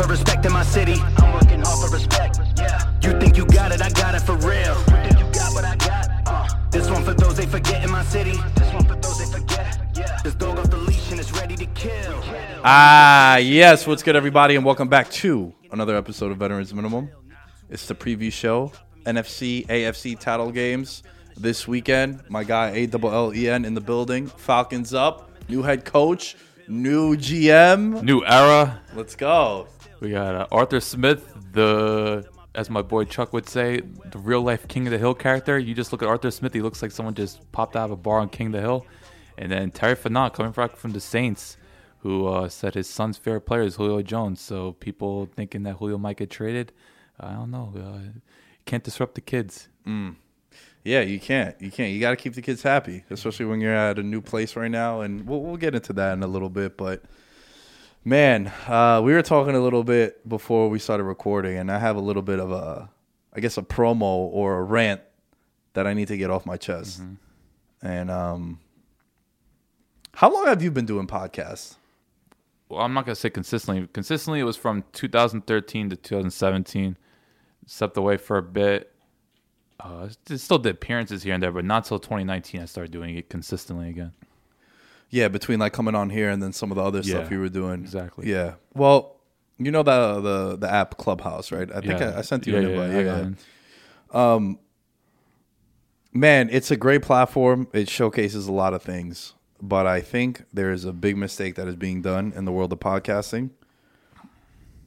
For respect in my city. I'm working hard for respect. Yeah. You think you got it, I got it for real. You think you got what I got? Uh. This one for those they forget in my city. This one for those they forget. Yeah. This dog off the leash and it's ready to kill. Ah, yes. What's good, everybody, and welcome back to another episode of Veterans Minimum. It's the preview show, NFC, AFC title games this weekend. My guy A Double L E N in the building. Falcons up. New head coach. New GM. New era. Let's go. We got uh, Arthur Smith, the as my boy Chuck would say, the real life King of the Hill character. You just look at Arthur Smith; he looks like someone just popped out of a bar on King of the Hill. And then Terry Fontenot coming back from the Saints, who uh, said his son's favorite player is Julio Jones. So people thinking that Julio might get traded, I don't know. Uh, can't disrupt the kids. Yeah, you can't. You can't. You got to keep the kids happy, especially when you're at a new place right now. And we'll, we'll get into that in a little bit. But man, uh, we were talking a little bit before we started recording, and I have a little bit of a, I guess, a promo or a rant that I need to get off my chest. And um, how long have you been doing podcasts? Well, I'm not gonna say consistently. Consistently, it was from 2013 to 2017. Stepped away for a bit. Uh, st- still did appearances here and there, but not till 2019 I started doing it consistently again. Yeah, between like coming on here and then some of the other stuff Yeah, you were doing. exactly. Yeah. Well, you know the the the app Clubhouse, right? I think. I, I sent you Yeah, an yeah, invite. I got yeah. in. Man, it's a great platform. It showcases a lot of things, but I think there is a big mistake that is being done in the world of podcasting.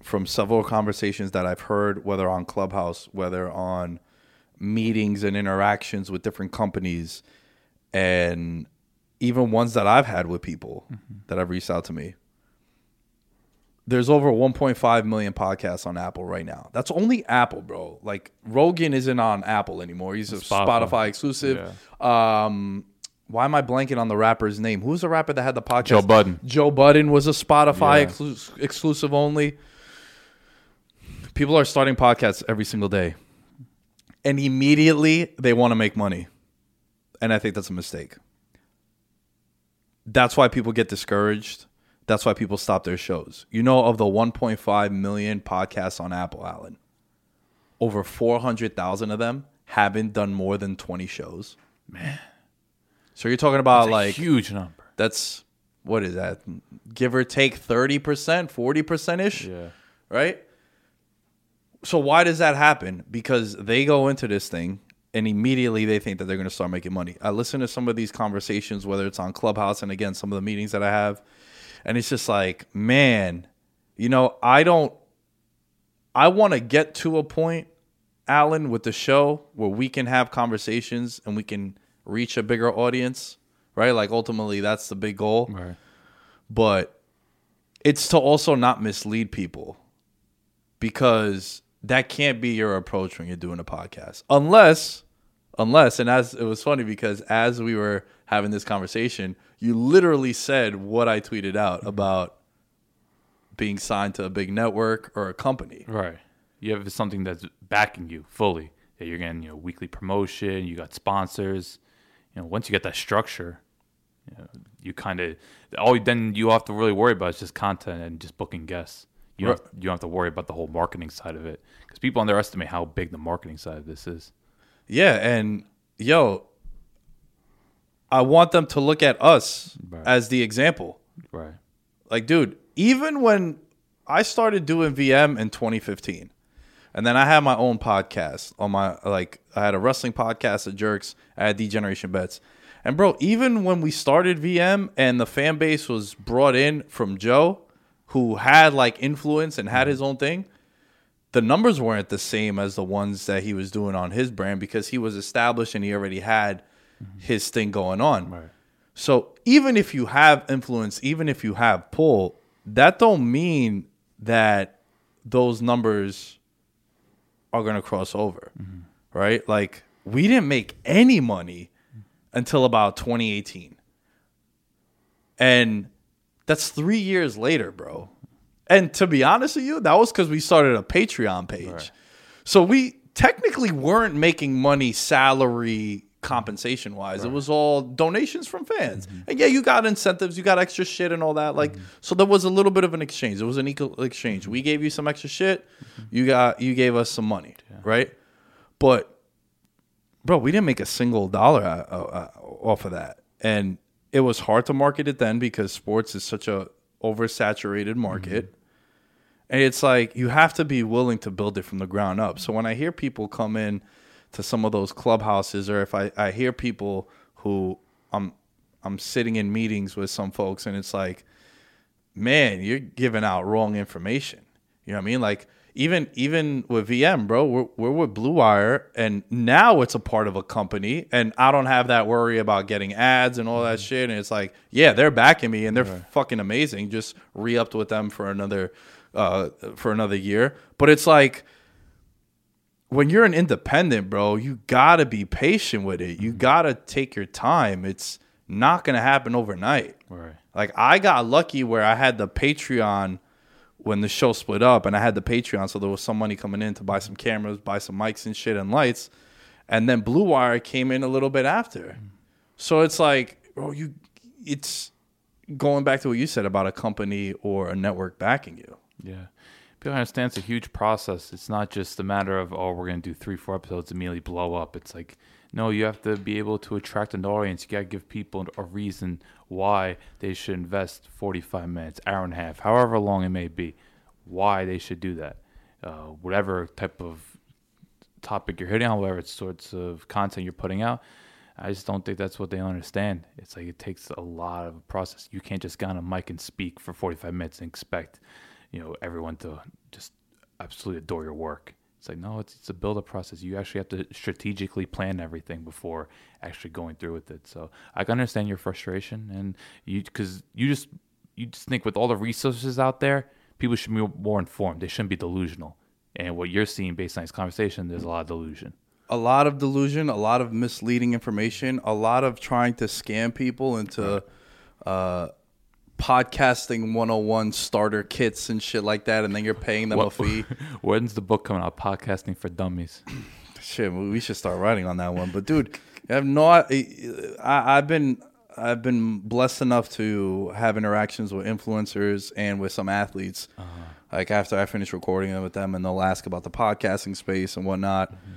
From several conversations that I've heard, whether on Clubhouse, whether on meetings and interactions with different companies, and even ones that I've had with people that have reached out to me. There's over 1.5 million podcasts on Apple right now. That's only Apple, bro. Like Rogan isn't on Apple anymore. He's a Spotify, Spotify. exclusive. Um, why am I blanking on the rapper's name? Who's the rapper that had the podcast? Joe Budden. Joe Budden was a Spotify Yeah. exclu- exclusive only. People are starting podcasts every single day, and immediately they want to make money, and I think that's a mistake. That's why people get discouraged. That's why people stop their shows. You know, of the 1.5 million podcasts on Apple, Allen, over 400,000 of them haven't done more than 20 shows. Man. So you're talking about like huge number. that's what is that? Give or take 30%, 40% ish, Yeah. right? So why does that happen? Because they go into this thing and immediately they think that they're going to start making money. I listen to some of these conversations, whether it's on Clubhouse and again some of the meetings that I have, and it's just like, man, you know, I don't. I want to get to a point, Alan, with the show where we can have conversations and we can reach a bigger audience, right? Like ultimately, that's the big goal. Right. But it's to also not mislead people because that can't be your approach when you're doing a podcast, unless, unless, and as it was funny because as we were having this conversation, you literally said what I tweeted out about being signed to a big network or a company. Right. You have something that's backing you fully. That you're getting, you know, weekly promotion. You got sponsors. You know, once you get that structure, you, know, you kind of all then you have to really worry about is just content and just booking guests. You don't, you don't have to worry about the whole marketing side of it because people underestimate how big the marketing side of this is. Yeah, and yo, I want them to look at us Right. as the example. Right. Like, dude, even when I started doing VM in 2015, and then I had my own podcast on my like I had a wrestling podcast at Jerks, I had Degeneration Bets. And bro, even when we started VM and the fan base was brought in from Joe, who had like influence and had mm-hmm. his own thing, the numbers weren't the same as the ones that he was doing on his brand because he was established and he already had mm-hmm. his thing going on. Right. So even if you have influence, even if you have pull, that don't mean that those numbers are gonna cross over, mm-hmm. right? Like we didn't make any money until about 2018, and that's three years later, bro. And to be honest with you, that was because we started a Patreon page. So we technically weren't making money salary compensation wise. It was all donations from fans. And yeah, you got incentives, you got extra shit and all that. Like so there was a little bit of an exchange. It was an equal exchange. We gave you some extra shit, you got you gave us some money, right? But bro, we didn't make a single dollar uh, uh, off of that. And it was hard to market it then because sports is such a oversaturated market. And it's like you have to be willing to build it from the ground up. So when I hear people come in to some of those clubhouses or if I, I hear people who I'm I'm sitting in meetings with some folks and it's like, man, you're giving out wrong information. You know what I mean? Like even even with VM, bro, we're, we're with Blue Wire, and now it's a part of a company, and I don't have that worry about getting ads and all that shit. And it's like, yeah, they're backing me, and they're fucking amazing. Just re upped with them for another uh, for another year. But it's like when you're an independent, bro, you gotta be patient with it. You gotta take your time. It's not gonna happen overnight. Right. Like I got lucky where I had the Patreon when the show split up, and I had the Patreon, so there was some money coming in to buy some cameras, buy some mics and shit and lights, and then Blue Wire came in a little bit after. Mm. So it's like, oh, you, it's going back to what you said about a company or a network backing you. Yeah. People understand it's a huge process. It's not just a matter of, oh, we're to do three, four episodes, immediately blow up. It's like, no, you have to be able to attract an audience. You got to give people a reason why they should invest 45 minutes, hour and a half, however long it may be, why they should do that. Uh, whatever type of topic you're hitting on, whatever sorts of content you're putting out. I just don't think that's what they understand. It's like it takes a lot of process. You can't just get on a mic and speak for 45 minutes and expect, you know, everyone to just absolutely adore your work. It's like no, it's it's a build up process. You actually have to strategically plan everything before actually going through with it. So I can understand your frustration and you because you just you just think with all the resources out there, people should be more informed. They shouldn't be delusional. And what you're seeing based on this conversation, there's a lot of delusion. a lot of delusion, a lot of misleading information, a lot of trying to scam people into uh, podcasting 101 starter kits and shit like that, and then you're paying them a fee. When's the book coming out? Podcasting for Dummies. Shit, we should start writing on that one. But dude, I have no. I, I've been I've been blessed enough to have interactions with influencers and with some athletes. Uh-huh. Like after I finish recording with them, and they'll ask about the podcasting space and whatnot. Mm-hmm.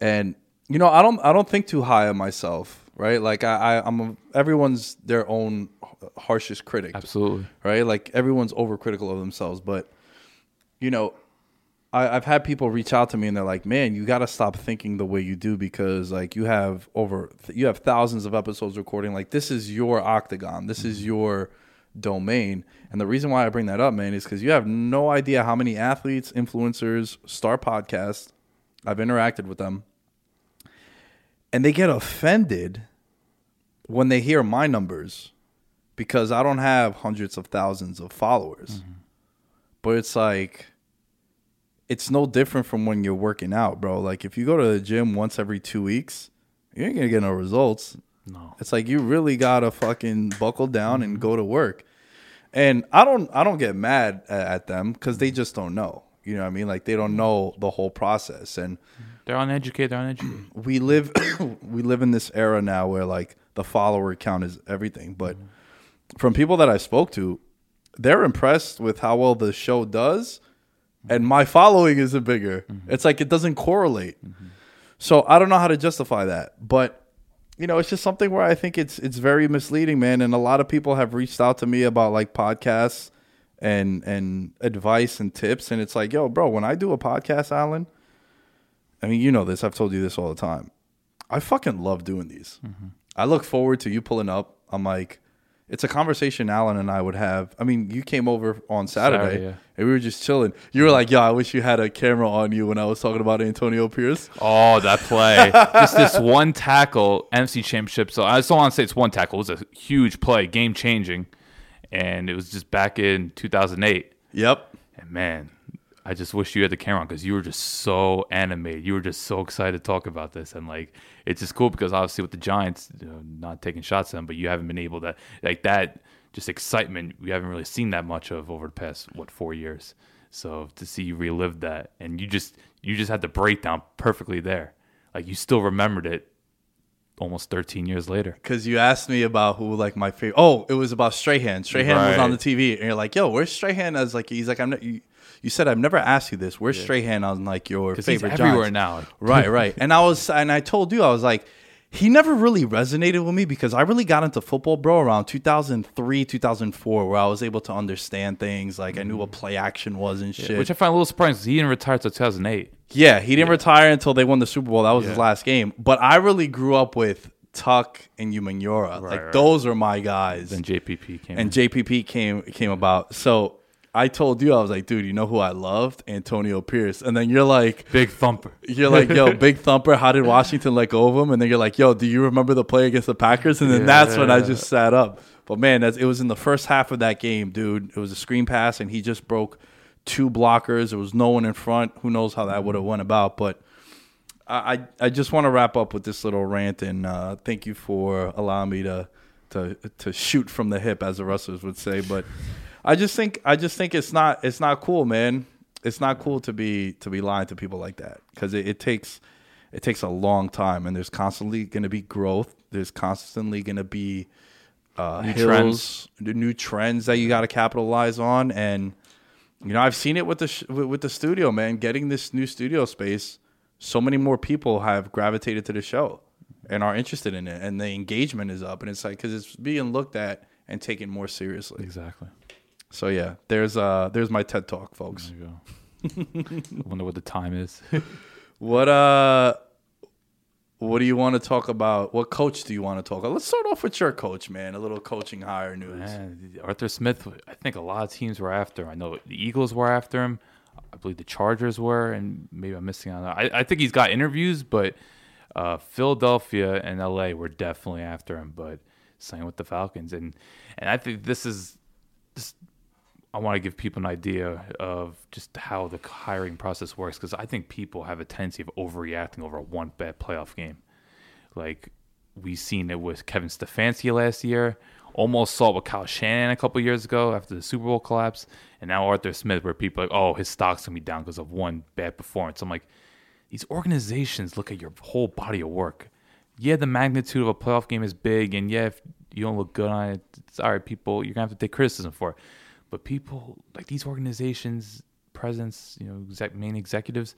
And you know, I don't I don't think too high of myself, right? Like I, I I'm a, everyone's their own harshest critic Absolutely. right? Like everyone's overcritical of themselves, but you know, I, I've had people reach out to me and they're like, "Man, you got to stop thinking the way you do because like you have over you have thousands of episodes recording. Like this is your octagon. This is mm-hmm. your domain. And the reason why I bring that up, man, is because you have no idea how many athletes, influencers star podcasts. I've interacted with them, and they get offended when they hear my numbers because I don't have hundreds of thousands of followers. Mm-hmm. But it's like it's no different from when you're working out, bro. Like if you go to the gym once every two weeks, you ain't gonna get no results. No. It's like you really gotta fucking buckle down and mm-hmm. go to work. And I don't I don't get mad at them because they just don't know. You know what I mean? Like they don't mm-hmm. know the whole process. And They're uneducated. They're uneducated. we live we live in this era now where like the follower count is everything. But from people that I spoke to, they're impressed with how well the show does, and my following isn't bigger. Mm-hmm. It's like it doesn't correlate. Mm-hmm. So I don't know how to justify that, but you know, it's just something where I think it's it's very misleading, man. And a lot of people have reached out to me about like podcasts and and advice and tips, and it's like, yo, bro, when I do a podcast, Alan, I mean, you know this. I've told you this all the time. I fucking love doing these. Mm-hmm. I look forward to you pulling up. I'm like, it's a conversation Alan and I would have. I mean, you came over on Saturday, Saturday, yeah. and we were just chilling. You were like, "Yo, I wish you had a camera on you when I was talking about Antonio Pierce." Oh, that play. just this one tackle, NFC Championship. So I just don't want to say it's one tackle. It was a huge play, game changing. And it was just back in 2008. Yep. And man, I just wish you had the camera on because you were just so animated. You were just so excited to talk about this. And like, it's just cool because obviously with the Giants, you know, not taking shots at them, but you haven't been able to, like, that just excitement, we haven't really seen that much of over the past, what, four years. So to see you relive that and you just, you just had the breakdown perfectly there. Like, you still remembered it almost 13 years later. Because you asked me about who like my favorite. Oh, it was about Strahan. Strahan was on the TV, and you're like, "Yo, where's Strahan?" As like, he's like, "I'm not." You, you said I've never asked you this. Where's Strahan on like your Because he's favorite everywhere Giants? now. right, right. And I was, and I told you, I was like, he never really resonated with me because I really got into football, bro, around 2003, 2004, where I was able to understand things. Like I knew what mm. play action was and shit. Which I find a little surprising because he didn't retire until 2008. Yeah, he didn't retire until they won the Super Bowl. That was his last game. But I really grew up with Tuck and Umenyiora. like right. those are my guys. Then JPP came. and in. JPP came came about. So I told you I was like, dude, you know who I loved? Antonio Pierce. And then you're like, Big thumper. you're like, yo, big thumper. How did Washington let go of him? And then you're like, yo, do you remember the play against the Packers? And then that's when I just sat up. But man, that's, it was in the first half of that game, dude. It was a screen pass, and he just broke two blockers. There was no one in front. Who knows how that would have went about? But I, I I just want to wrap up with this little rant, and uh, thank you for allowing me to to to shoot from the hip, as the wrestlers would say. But I just think I just think it's not it's not cool, man. It's not cool to be to be lying to people like that because it, it takes it takes a long time, and there's constantly going to be growth. There's constantly going to be uh, New hills, the new trends that you got to capitalize on, and you know I've seen it with the sh- with, with the studio, man. Getting this new studio space, so many more people have gravitated to the show and are interested in it, and the engagement is up, and it's like because it's being looked at and taken more seriously. Exactly. So yeah, there's uh there's my TED talk, folks. There you go. I wonder what the time is. What uh what do you want to talk about? What coach do you want to talk about? Let's start off with your coach, man. A little coaching hire news. Man, Arthur Smith, I think a lot of teams were after him. I know the Eagles were after him. I believe the Chargers were, and maybe I'm missing out. I, I think he's got interviews, but uh, Philadelphia and LA were definitely after him. But same with the Falcons, and and I think this is. I want to give people an idea of just how the hiring process works because I think people have a tendency of overreacting over a one bad playoff game. Like we seen it with Kevin Stefanski last year. Almost saw it with Kyle Shanahan a couple years ago after the Super Bowl collapse, and now Arthur Smith, where people are like, oh, his stock's gonna be down because of one bad performance. I'm like, these organizations look at your whole body of work. Yeah, the magnitude of a playoff game is big, and yeah, if you don't look good on it, it's all right. People, you're gonna have to take criticism for it. But people like these organizations, presidents, you know, exec, main executives,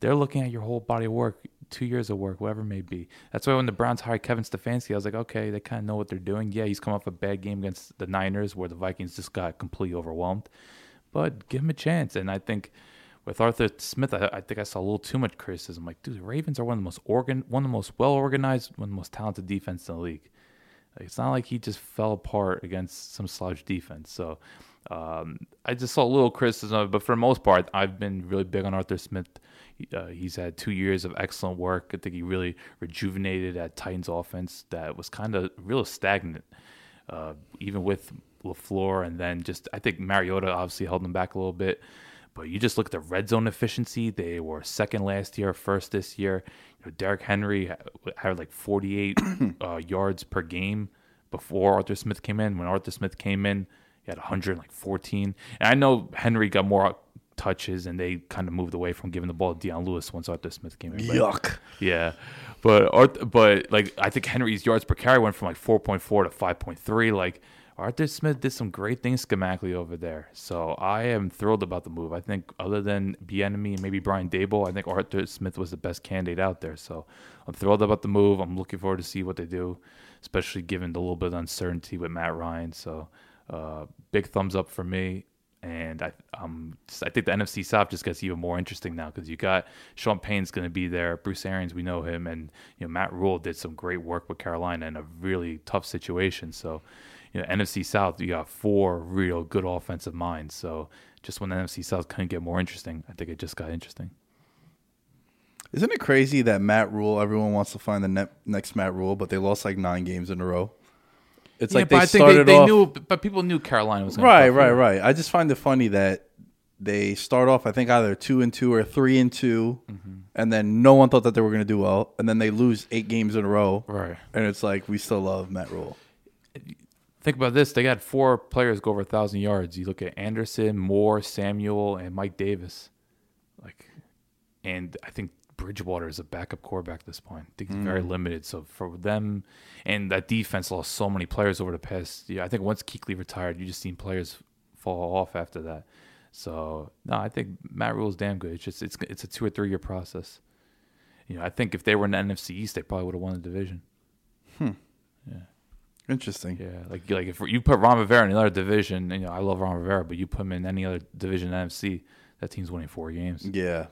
they're looking at your whole body of work, two years of work, whatever it may be. That's why when the Browns hired Kevin Stefanski, I was like, okay, they kind of know what they're doing. Yeah, he's come off a bad game against the Niners, where the Vikings just got completely overwhelmed. But give him a chance, and I think with Arthur Smith, I, I think I saw a little too much criticism. Like, dude, the Ravens are one of the most organ, one of the most well organized, one of the most talented defense in the league. Like, it's not like he just fell apart against some slouch defense. So um, I just saw a little criticism, of it, but for the most part, I've been really big on Arthur Smith. Uh, he's had two years of excellent work. I think he really rejuvenated that Titans offense that was kind of real stagnant, uh, even with Lafleur, and then just I think Mariota obviously held them back a little bit. But you just look at the red zone efficiency; they were second last year, first this year. You know, Derrick Henry had like 48 uh, yards per game before Arthur Smith came in. When Arthur Smith came in, he had 114. And I know Henry got more touches, and they kind of moved away from giving the ball to Dion Lewis once Arthur Smith came in. Yuck. yeah, but but like I think Henry's yards per carry went from like 4.4 to 5.3. Like Arthur Smith did some great things schematically over there. So I am thrilled about the move. I think other than Bieniemy and maybe Brian Daboll, I think Arthur Smith was the best candidate out there. So I'm thrilled about the move. I'm looking forward to see what they do, especially given the little bit of uncertainty with Matt Ryan. So uh, big thumbs up for me. And I, um, I think the NFC South just gets even more interesting now because you got Sean Payton's going to be there, Bruce Arians, we know him, and you know Matt Rhule did some great work with Carolina in a really tough situation. So, you know, NFC South, you got four real good offensive minds. So, just when the NFC South couldn't get more interesting, I think it just got interesting. Isn't it crazy that Matt Rhule, everyone wants to find the ne- next Matt Rhule, but they lost like nine games in a row? It's like but they I think started they, they off. knew, but people knew Carolina was gonna right, right, right. I just find it funny that they start off, I think, either two and two or three and 2 Mm-hmm. and then no one thought that they were going to do well, and then they lose eight games in a row, Right. and it's like we still love Matt Rhule. Think about this: they got four players go over a thousand yards. You look at Anderson, Moore, Samuel, and Mike Davis. Like, and I think Bridgewater is a backup quarterback at this point. I think he's very limited. So for them, and that defense lost so many players over the past year. I think once Kuechly retired, you just seen players fall off after that. So no, I think Matt Rhule is damn good. It's just it's it's a two or three year process. You know, I think if they were in the NFC East, they probably would have won the division. Hmm. Yeah. Interesting. Yeah, like like if you put Ron Rivera in another division, you know I love Ron Rivera, but you put him in any other division in the NFC, that team's winning four games. Yeah.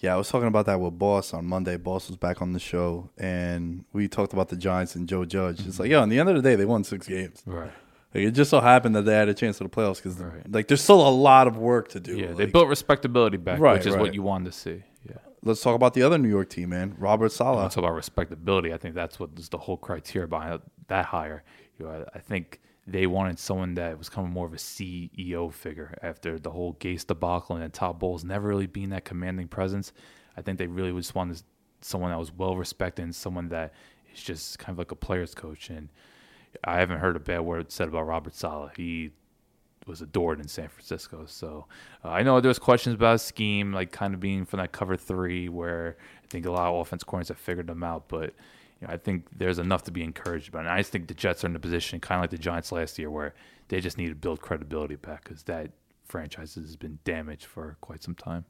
Yeah, I was talking about that with Boss on Monday. Boss was back on the show, and we talked about the Giants and Joe Judge. It's like, mm-hmm. yo, in the end of the day, they won six games. Right. Like, it just so happened that they had a chance at the playoffs because, Right. like, there's still a lot of work to do. Yeah, they built respectability back, Right, which is right. what you wanted to see. Yeah. Let's talk about the other New York team, man. Robert Saleh. Let's talk about respectability. I think that's what is the whole criteria behind that hire. You know, I, I think they wanted someone that was of more of a CEO figure after the whole Gase debacle and Todd Bowles never really being that commanding presence. I think they really just wanted someone that was well respected and someone that is just kind of like a player's coach. And I haven't heard a bad word said about Robert Saleh. He was adored in San Francisco. So uh, I know there's questions about his scheme, like kind of being from that cover three, where I think a lot of offense corners have figured them out. But you know, I think there's enough to be encouraged about. And I just think the Jets are in a position, kind of like the Giants last year, where they just need to build credibility back because that franchise has been damaged for quite some time.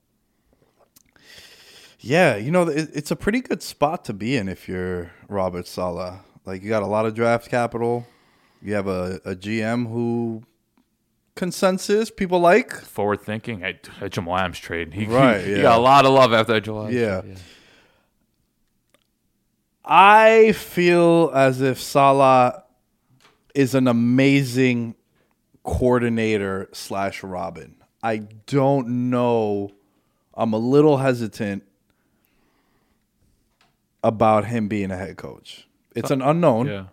Yeah, you know, it, it's a pretty good spot to be in if you're Robert Saleh. Like, you got a lot of draft capital. You have a, a GM who consensus people like. Forward thinking, at, Jamal Adams trade, he, Right, he, yeah. got a lot of love after that. Adams Yeah. trade, I feel as if Saleh is an amazing coordinator slash Robin. I don't know. I'm a little hesitant about him being a head coach. It's an unknown, yeah.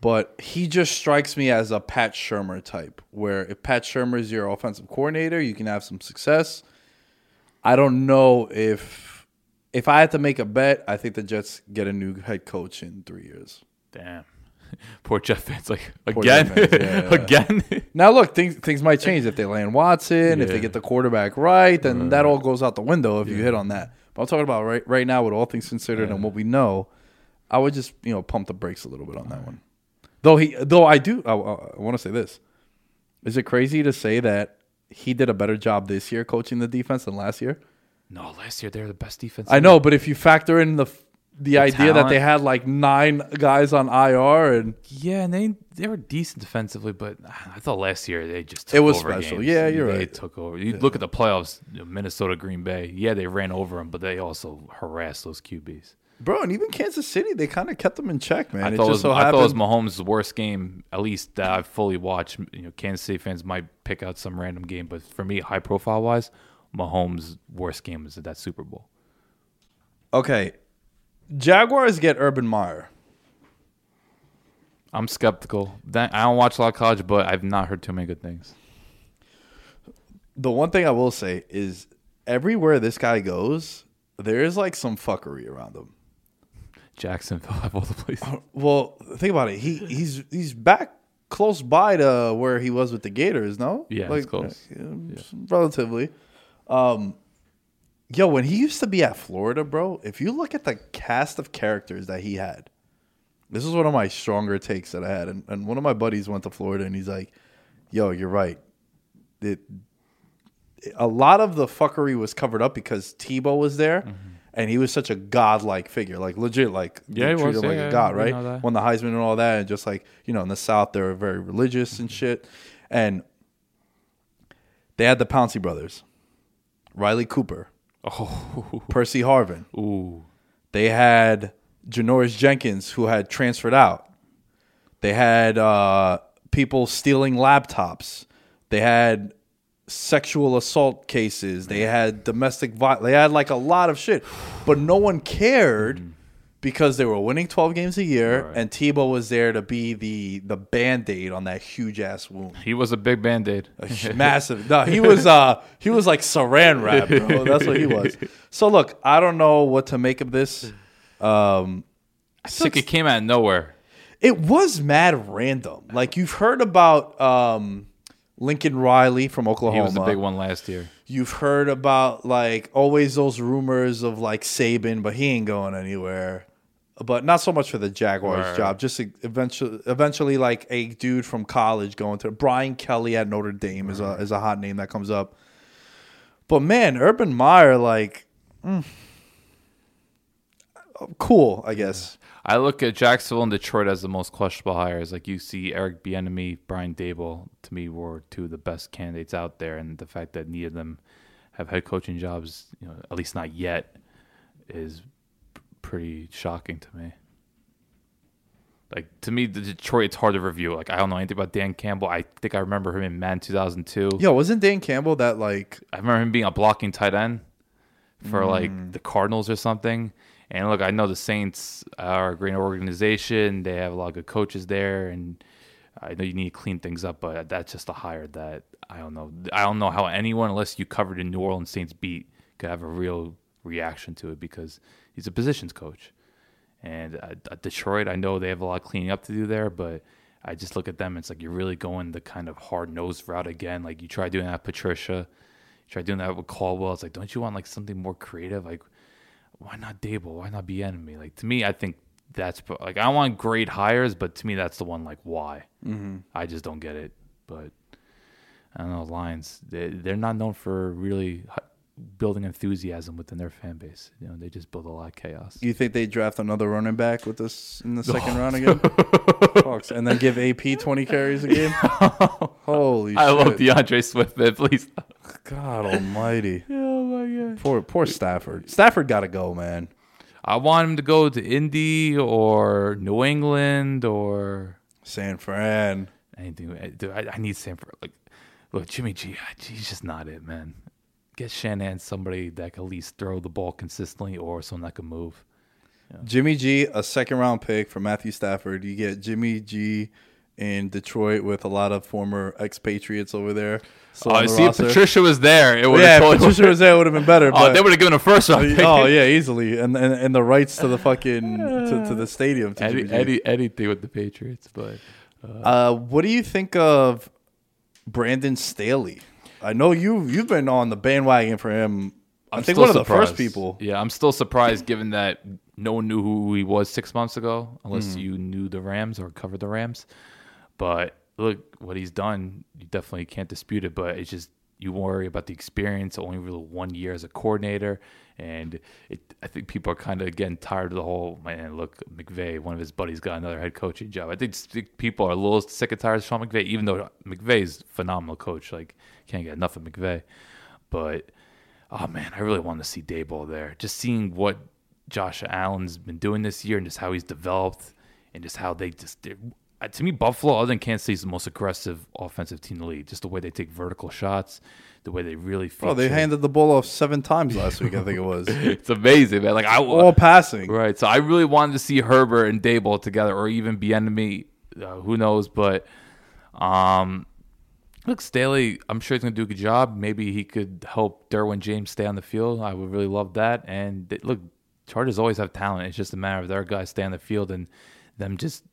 but he just strikes me as a Pat Shurmur type, where if Pat Shurmur is your offensive coordinator, you can have some success. I don't know if if I had to make a bet, I think the Jets get a new head coach in three years. Damn. Poor Jeff fans, like Poor again, fans, yeah, yeah. again. Now, look, things things might change if they land Watson, if they get the quarterback right, then that all goes out the window if you hit on that. But I'm talking about right right now, with all things considered and what we know, I would just you know pump the brakes a little bit on that one. Though he, though I do, I, I want to say this: Is it crazy to say that he did a better job this year coaching the defense than last year? No, last year they were the best defense. I know, but if you factor in the f- the, idea that they had like nine guys on IR and Yeah, and they they were decent defensively, but I thought last year they just took It was over special. games. Yeah, you're they right. took over. You look at the playoffs, Minnesota, Green Bay. Yeah, they ran over them, but they also harassed those QBs. bro, and even Kansas City, they kind of kept them in check, man. I it thought, it just was, so I thought it was. Mahomes' worst game, at least that I've fully watched. You know, Kansas City fans might pick out some random game, but for me, high profile wise, Mahomes' worst game was at that Super Bowl. okay, Jaguars get Urban Meyer. I'm skeptical. That I don't watch a lot of college, but I've not heard too many good things. The one thing I will say is everywhere this guy goes, there is like some fuckery around him. Jacksonville have all the places. Well, think about it. He he's he's back close by to where he was with the Gators. No, Yeah, it's close. uh, relatively. Um, yo, when he used to be at Florida, bro. If you look at the cast of characters that he had, this is one of my stronger takes that I had. And, and one of my buddies went to Florida, and he's like, "Yo, you're right. It a lot of the fuckery was covered up because Tebow was there." And he was such a godlike figure, like legit, like Mm-hmm. Yeah, he treated was, him like yeah, a god, right? Won the Heisman and all that, and just like you know, in the South, they were very religious and shit. And they had the Pouncey brothers, Riley Cooper, Oh, Percy Harvin. ooh. They had Janoris Jenkins, who had transferred out. They had uh, people stealing laptops. They had sexual assault cases. They had domestic violence. They had like a lot of shit, but no one cared because they were winning twelve games a year, Right. and Tebow was there to be the the band aid on that huge ass wound. He was a big band aid. Massive. No, he was uh he was like saran wrap, bro. That's what he was. So look, I don't know what to make of this. Um I think it came out of nowhere. it was mad random. Like you've heard about um Lincoln Riley from Oklahoma. He Oklahoma. was the big one last year. You've heard about like always those rumors of like Saban, but he ain't going anywhere. But not so much for the Jaguars Right. job. Just eventually, eventually, like a dude from college going to Brian Kelly at Notre Dame is a is a hot name that comes up. But man, Urban Meyer, like, mm, cool, I guess. I look at Jacksonville and Detroit as the most questionable hires. Like you see Eric Bieniemy, Brian Daboll, to me were two of the best candidates out there, and the fact that neither of them have head coaching jobs, you know, at least not yet, is pretty shocking to me. Like to me, the Detroit it's hard to review. Like I don't know anything about Dan Campbell. I think I remember him in Man 2002. Yo, wasn't Dan Campbell that like? I remember him being a blocking tight end for hmm. like the Cardinals or something. And look, I know the Saints are a great organization. They have a lot of good coaches there, and I know you need to clean things up. But that's just a hire that I don't know. I don't know how anyone, unless you covered in New Orleans Saints beat, could have a real reaction to it because he's a positions coach. And uh, Detroit, I know they have a lot of cleaning up to do there, but I just look at them. It's like you're really going the kind of hard nosed route again. Like you try doing that, with Patricia. You try doing that with Caldwell. It's like, don't you want like something more creative? Like, why not Daboll? Why not Bieniemy? Like to me, I think that's like I want great hires, but to me, that's the one. Like why? Mm-hmm. I just don't get it. But I don't know. Lions, they they're not known for really building enthusiasm within their fan base. You know, they just build a lot of chaos. You think they draft another running back with us in the second round again? Fucks. and then give AP twenty carries a game? Holy I shit! love DeAndre Swift, man. Please. God Almighty! Oh my god. Poor poor Stafford. Stafford got to go, man. I want him to go to Indy or New England or San Fran. anything. I- Dude, I, I need San for like, look, Jimmy G. He's just not it, man. Get Shanahan somebody that can at least throw the ball consistently or someone that can move. Jimmy G, a second round pick for Matthew Stafford. You get Jimmy G in Detroit with a lot of former expatriates over there. So Oh, see, if Patricia was there, it would yeah, have Patricia was there, it would have been better. Oh, But, they would have given a first round pick. oh yeah, easily, and, and and the rights to the fucking to, to the stadium. To G. any, anything with the Patriots, but Uh, what do you think of Brandon Staley? I know you you've been on the bandwagon for him. i I'm think still one of the first surprised. people. Yeah, I'm still surprised given that no one knew who he was six months ago, unless Hmm. you knew the Rams or covered the Rams. But look, what he's done, you definitely can't dispute it. But it's just you worry about the experience, only really one year as a coordinator. And it, I think people are kind of getting tired of the whole man. Look, McVay, one of his buddies got another head coaching job. I think people are a little sick and tired of Sean McVay, even though McVay's phenomenal coach. Like, can't get enough of McVay. But oh man, I really want to see Daboll there. Just seeing what Josh Allen's been doing this year and just how he's developed and just how they just uh, to me Buffalo other than Kansas City is the most aggressive offensive team in the league. Just the way they take vertical shots, the way they really. Feature. Oh, they handed the ball off seven times last week. I think it was. it's amazing, man. Like I all passing. Right. So I really wanted to see Herbert and Daboll together, or even Bieniemy. Uh, who knows? But um, Look, Staley, I'm sure he's going to do a good job. Maybe he could help Derwin James stay on the field. I would really love that. And they, look, Chargers always have talent. It's just a matter of their guys stay on the field and them just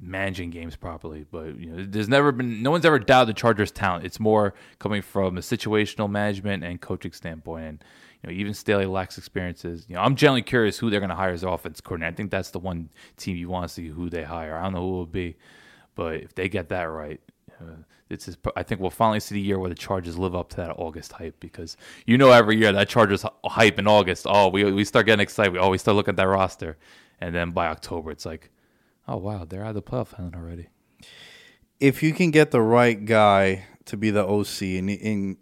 managing games properly. But you know, there's never been no one's ever doubted the Chargers' talent. It's more coming from a situational management and coaching standpoint. And you know, even Staley lacks experiences. You know, I'm generally curious who they're going to hire as offense coordinator. I think that's the one team you want to see who they hire. I don't know who it will be, but if they get that right. Uh, this is I think we'll finally see the year where the Chargers live up to that August hype because you know every year that Chargers hype in August, oh we we start getting excited, we always start looking at that roster, and then by October it's like, oh wow, they're out of the playoff hunt already. If you can get the right guy to be the OC, and in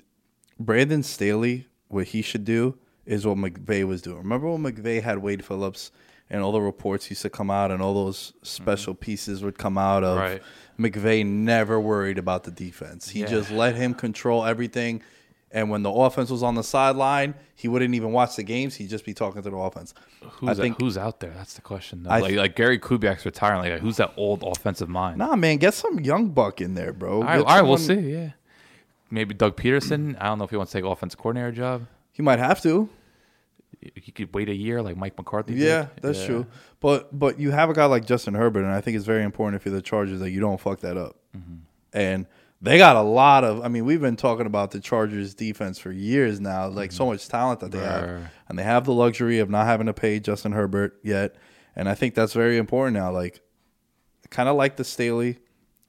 Brandon Staley, what he should do is what McVay was doing. Remember when McVay had Wade Phillips and all the reports used to come out, and all those special mm-hmm. pieces would come out of. Right McVay never worried about the defense. He yeah. just let him control everything. And when the offense was on the sideline, he wouldn't even watch the games. He'd just be talking to the offense. Who's, I think, who's out there? That's the question. Though. like, like Gary Kubiak's retiring. Like, who's that old offensive mind? Nah, man, get some young buck in there, bro. All right, all right we'll see. Yeah, maybe Doug Pederson. I don't know if he wants to take offensive coordinator job. He might have to he could wait a year like Mike McCarthy. Yeah, did. that's yeah. true. But but you have a guy like Justin Herbert, and I think it's very important if you're the Chargers that you don't fuck that up. Mm-hmm. And they got a lot of. I mean, we've been talking about the Chargers defense for years now. Like mm-hmm. so much talent that they have, and they have the luxury of not having to pay Justin Herbert yet. And I think that's very important now. Like, kind of like the Staley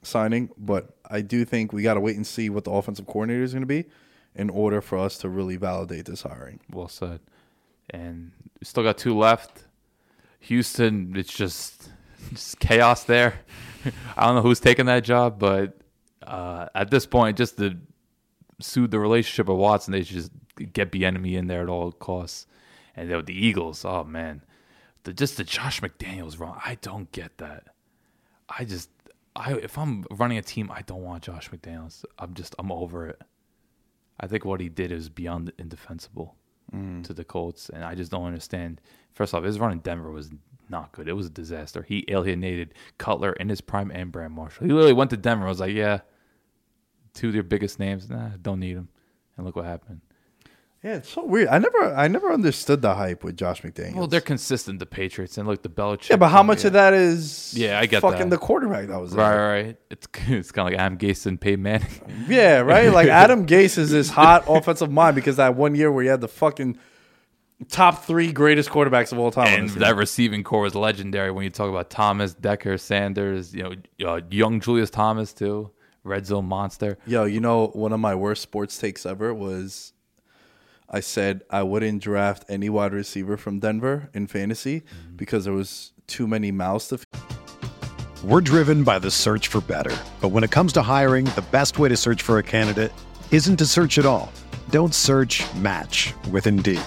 signing, but I do think we got to wait and see what the offensive coordinator is going to be in order for us to really validate this hiring. Well said and we still got two left. Houston, it's just just chaos there. I don't know who's taking that job, but uh, at this point, just to soothe the relationship of Watson, they should just get Bieniemy in there at all costs. And the Eagles, oh man, the just the Josh McDaniels run, I don't get that. I just, I if I'm running a team, I don't want Josh McDaniels. I'm just, I'm over it. I think what he did is beyond indefensible mm. to the Colts, and I just don't understand. First off, his run in Denver was not good. It was a disaster. He alienated Cutler in his prime and Brand Marshall. He literally went to Denver. I was like, yeah, two of their biggest names. Nah, don't need them. And look what happened. Yeah, it's so weird. I never, I never understood the hype with Josh McDaniels. Well, they're consistent, the Patriots, and look, the Belichick. Yeah, but how much yeah. of that is? Yeah, I get fucking that. the quarterback that was there. Right, right. It's it's kind of like Adam Gase and Peyton Manning. yeah, right. Like Adam Gase is this hot offensive mind because that one year where he had the fucking top three greatest quarterbacks of all time. And that receiving corps was legendary when you talk about Thomas, Decker, Sanders, you know, uh, young Julius Thomas too, red zone monster. Yo, you know, one of my worst sports takes ever was I said I wouldn't draft any wide receiver from Denver in fantasy mm-hmm. because there was too many mouths to. F- We're driven by the search for better, but when it comes to hiring, the best way to search for a candidate isn't to search at all. Don't search. Match with Indeed.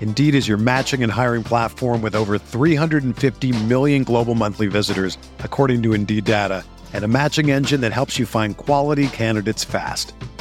Indeed is your matching and hiring platform with over 350 million global monthly visitors, according to Indeed data, and a matching engine that helps you find quality candidates fast.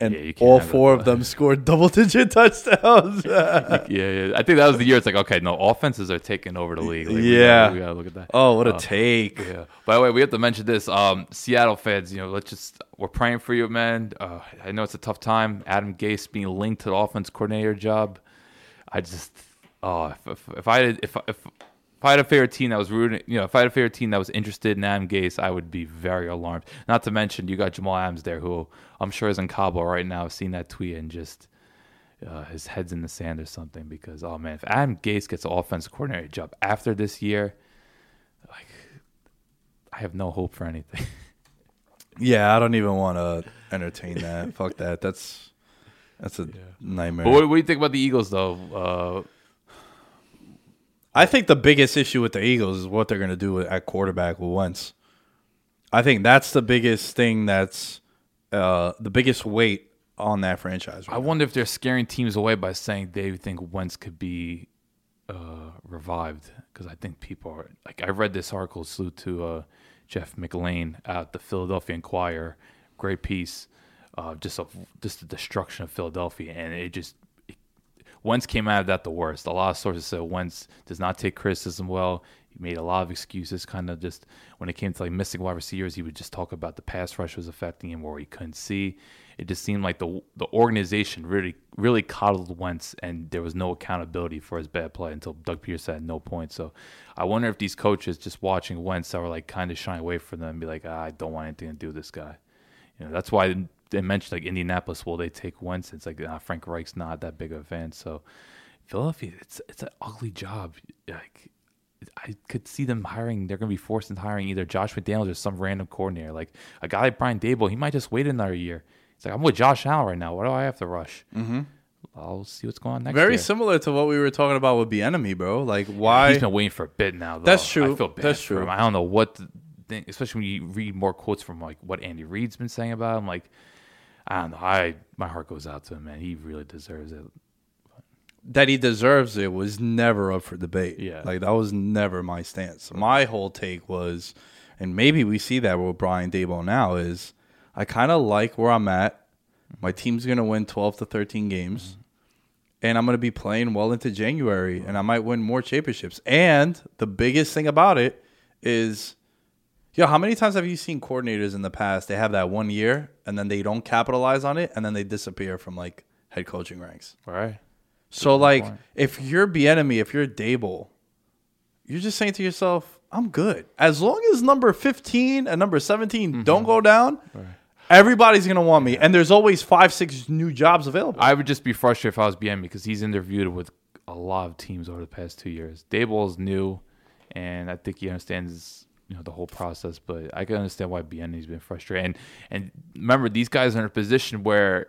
And Yeah, all four of them scored double digit touchdowns. yeah, yeah. I think that was the year. It's like, okay, no, offenses are taking over the league. Like, we Yeah. gotta, we gotta look at that. oh, what a Uh, take! Yeah. By the way, we have to mention this. Um, Seattle fans, you know, let's just we're praying for you, man. Uh, I know it's a tough time. Adam Gase being linked to the offense coordinator job. I just, oh, if, if, if I had, if if if I had a favorite team that was rooting, you know, if I had a favorite team that was interested in Adam Gase, I would be very alarmed. Not to mention, you got Jamal Adams there, who I'm sure is in Cabo right now, seeing that tweet and just uh, his head's in the sand or something. Because oh man, if Adam Gase gets an offensive coordinator job after this year, like I have no hope for anything. Yeah, I don't even want to entertain that. Fuck that. That's that's a nightmare. but what, what do you think about the Eagles, though? Uh, I think the biggest issue with the Eagles is what they're going to do at quarterback with Wentz. I think that's the biggest thing. That's uh, the biggest weight on that franchise. I Right wonder if they're scaring teams away by saying they think Wentz could be uh, revived because I think people are like I read this article salute to uh, Jeff McLane at the Philadelphia Inquirer, great piece, uh, just of just the destruction of Philadelphia, and it just Wentz came out of that the worst. A lot of sources said Wentz does not take criticism well. He made a lot of excuses, kind of just when it came to like missing wide receivers, he would just talk about the pass rush was affecting him or he couldn't see. It just seemed like the the organization really really coddled Wentz, and there was no accountability for his bad play until Doug Pederson had no points. So I wonder if these coaches just watching Wentz are like kind of shying away from them and be like, ah, I don't want anything to do with this guy. You know, that's why they mentioned like Indianapolis. Will they take Wentz? It's like ah, Frank Reich's not that big of a fan. So Philadelphia, it's it's an ugly job. Like I could see them hiring. They're going to be forced into hiring either Josh McDaniels or some random coordinator, like a guy like Brian Daboll. He might just wait another year. It's like I'm with Josh Allen right now. What do I have to rush? Mm-hmm. I'll see what's going on next Very year. similar to what we were talking about with Bieniemy, bro. Like why? He's been waiting for a bit now. Though. That's true. I feel bad That's for true. him. I don't know what, the thing, especially when you read more quotes from like what Andy Reid's been saying about him. Like, I don't know. I my heart goes out to him, man. He really deserves it. that he deserves it was never up for debate. Yeah. Like that was never my stance. My whole take was, and maybe we see that with Brian Daboll now is, I kind of like where I'm at. My team's gonna win 12 to 13 games, and I'm gonna be playing well into January, and I might win more championships. And the biggest thing about it is, yo, how many times have you seen coordinators in the past? They have that one year, and then they don't capitalize on it, and then they disappear from like head coaching ranks. All right. So like, point. if you're Bieniemy, if you're Daboll, you're just saying to yourself, "I'm good." As long as number 15 and number 17 Mm-hmm. don't go down, everybody's gonna want me. And there's always five, six new jobs available. I would just be frustrated if I was BM because he's interviewed with a lot of teams over the past two years. Daboll is new, and I think he understands you know the whole process. But I can understand why has been frustrated. And and remember, these guys are in a position where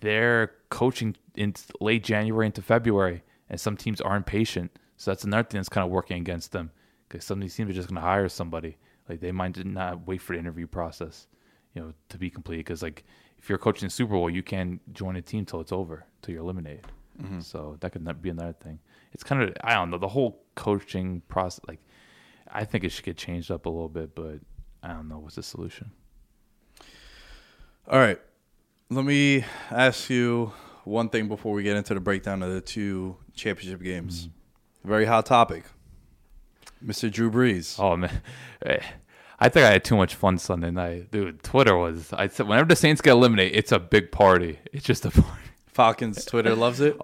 they're coaching in late January into February, and some teams are impatient. So that's another thing that's kind of working against them because some of these teams are just going to hire somebody. Like they might not wait for the interview process, you know, to be completed. Because like if you're coaching the Super Bowl, you can't join a team till it's over, till you're eliminated. Mm-hmm. So that could be another thing. It's kind of I don't know the whole coaching process. Like I think it should get changed up a little bit, but I don't know what's the solution. All right, let me ask you one thing before we get into the breakdown of the two championship games. Very hot topic, Mr. Drew Brees. Oh man, Eh, I think I had too much fun Sunday night, dude. Twitter was. I said whenever the Saints get eliminated, it's a big party. It's just a party. Falcons Twitter loves it.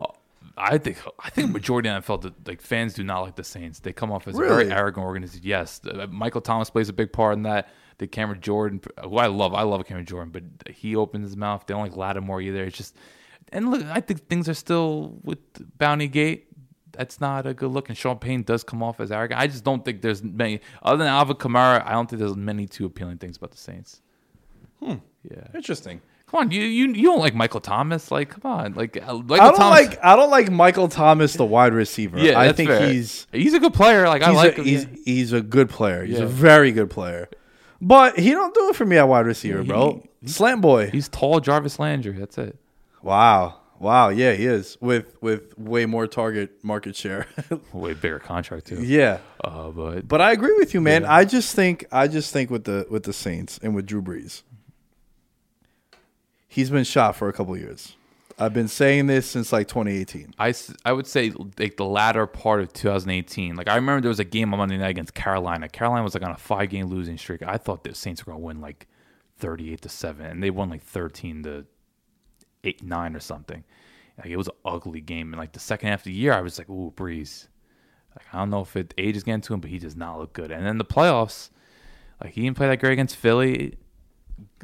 I think I think majority of NFL that, like fans do not like the Saints. They come off as a very arrogant organization. Yes, uh, Michael Thomas plays a big part in that. The Cameron Jordan, who I love, I love Cameron Jordan, but he opens his mouth. They don't like Lattimore either. It's just, and look, I think things are still with Bounty Gate. That's not a good look. And Sean Payton does come off as arrogant. I just don't think there's many other than Alvin Kamara. I don't think there's many too appealing things about the Saints. Hmm. Yeah. Interesting. Come on, you you you don't like Michael Thomas? Like, come on, like uh, Michael I don't Thomas. like I don't like Michael Thomas, the wide receiver. Yeah, I that's think fair. he's he's a good player. Like I he's like a, him. he's yeah. he's a good player. He's Yeah. a very good player. But he don't do it for me at wide receiver, bro. Slant boy. He's tall, Jarvis Landry. That's it. Wow. Wow, yeah, he is with with way more target market share. Way bigger contract too. yeah. Uh, but But I agree with you, man. I just think I just think with the with the Saints and with Drew Brees, he's been shot for a couple years. I've been saying this since like 2018. I, I would say like the latter part of 2018. Like I remember there was a game on Monday night against Carolina. Carolina was like on a five game losing streak. I thought the Saints were gonna win like 38 to seven, and they won like 13 to eight nine or something. Like it was an ugly game. And like the second half of the year, I was like, ooh, Brees. Like I don't know if it age is getting to him, but he does not look good. And then the playoffs, like he didn't play that great against Philly.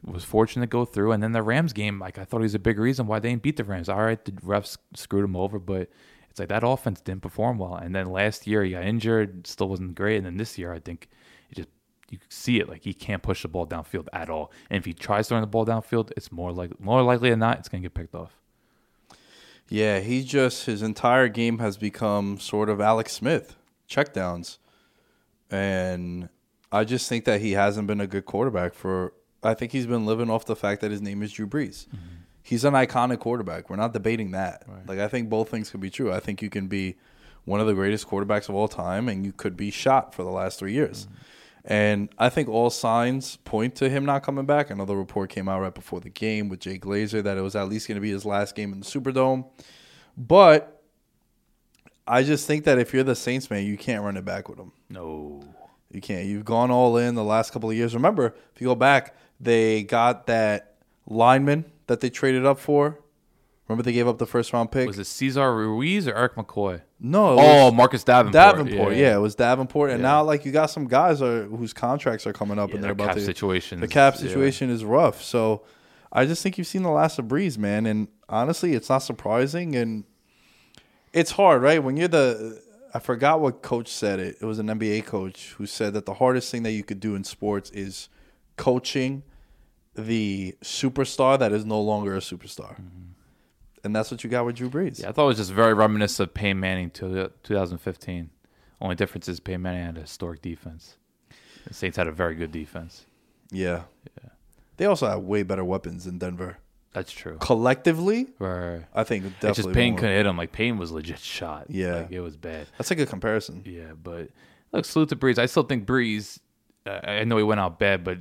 Was fortunate to go through, and then the Rams game, like I thought he was a big reason why they didn't beat the Rams. All right, the refs screwed him over, but it's like that offense didn't perform well. And then last year he got injured, still wasn't great. And then this year, I think it just you see it like he can't push the ball downfield at all. And if he tries throwing the ball downfield, it's more like more likely than not it's gonna get picked off. Yeah, he just his entire game has become sort of Alex Smith checkdowns, and I just think that he hasn't been a good quarterback for. I think he's been living off the fact that his name is Drew Brees. Mm-hmm. He's an iconic quarterback. We're not debating that. Like I think both things could be true. I think you can be one of the greatest quarterbacks of all time, and you could be shot for the last three years. Mm-hmm. And I think all signs point to him not coming back. Another report came out right before the game with Jay Glazer that it was at least going to be his last game in the Superdome. But I just think that if you're the Saints man, you can't run it back with him. No. You can't. You've gone all in the last couple of years. Remember, if you go back, they got that lineman that they traded up for. Remember they gave up the first round pick? Was it Cesar Ruiz or Erik McCoy? no. it Oh, was Marcus Davenport. Davenport. Yeah, it was Davenport. And Yeah. now, like, you got some guys are, whose contracts are coming up Yeah, and they're about cap to. situations, The cap situation is rough. So I just think you've seen the last of Brees, man. And honestly, it's not surprising. And it's hard, right? When you're the. I forgot what coach said it. It was an NBA coach who said that the hardest thing that you could do in sports is coaching the superstar that is no longer a superstar. And that's what you got with Drew Brees. Mm-hmm. Yeah, I thought it was just very reminiscent of Peyton Manning to 2015. Only difference is Peyton Manning had a historic defense. The Saints had a very good defense. Yeah. Yeah. They also have way better weapons than Denver. That's true. Collectively, Right. I think definitely. It's just Peyton more. couldn't hit him. Like Peyton was legit shot. Yeah. like, it was bad. That's a good comparison. Yeah, but look, salute to Brees. I still think Brees. I know he went out bad, but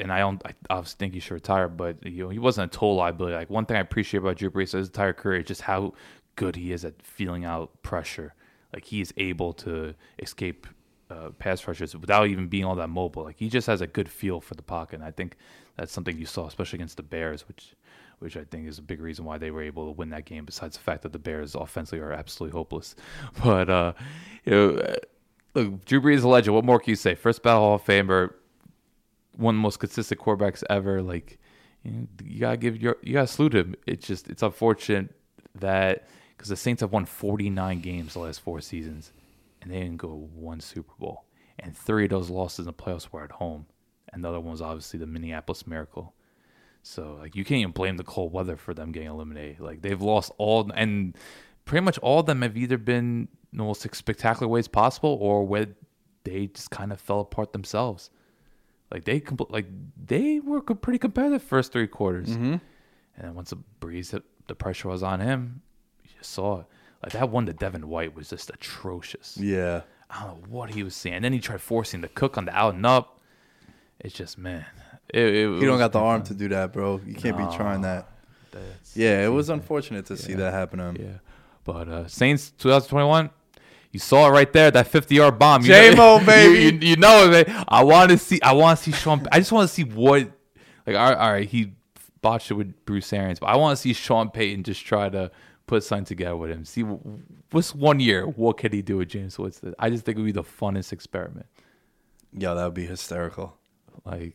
and I don't. I obviously think he should retire, but you know he wasn't a total liability. Like one thing I appreciate about Drew Brees his entire career is just how good he is at feeling out pressure. Like he is able to escape uh, pass rushers without even being all that mobile. Like he just has a good feel for the pocket. And I think that's something you saw, especially against the Bears, which which I think is a big reason why they were able to win that game. Besides the fact that the Bears offensively are absolutely hopeless, but uh, you know, look, Drew Brees is a legend. What more can you say? First ballot Hall of Famer, one of the most consistent quarterbacks ever. Like you, gotta give your you gotta salute him. It's just it's unfortunate that because the Saints have won 49 games the last four seasons, and they didn't go one Super Bowl, and three of those losses in the playoffs were at home, and the other one was obviously the Minneapolis Miracle. So like you can't even blame the cold weather for them getting eliminated. Like they've lost all and pretty much all of them have either been the most spectacular ways possible or where they just kind of fell apart themselves. Like they compl- like they were co- pretty competitive first three quarters, and then once the breeze hit, the pressure was on him, you saw it. Like that one to Devin White was just atrocious. Yeah. I don't know what he was seeing. And then he tried forcing the cook on the out and up. It's just man, it, it, You don't got the arm to do that, bro. You can't be trying that. Yeah, it was unfortunate to see that happen to him. Yeah. But uh, Saints 2021, you saw it right there, that 50 yard bomb. You J-Mo, know- you- baby. You, you know it, man. I want to see. I want to see Sean. I just want to see what. Like, all right, all right, he botched it with Bruce Arians, but I want to see Sean Payton just try to put something together with him. See what's one year. What could he do with Jameis Winston? I just think it would be the funnest experiment. Yeah, that would be hysterical. Like,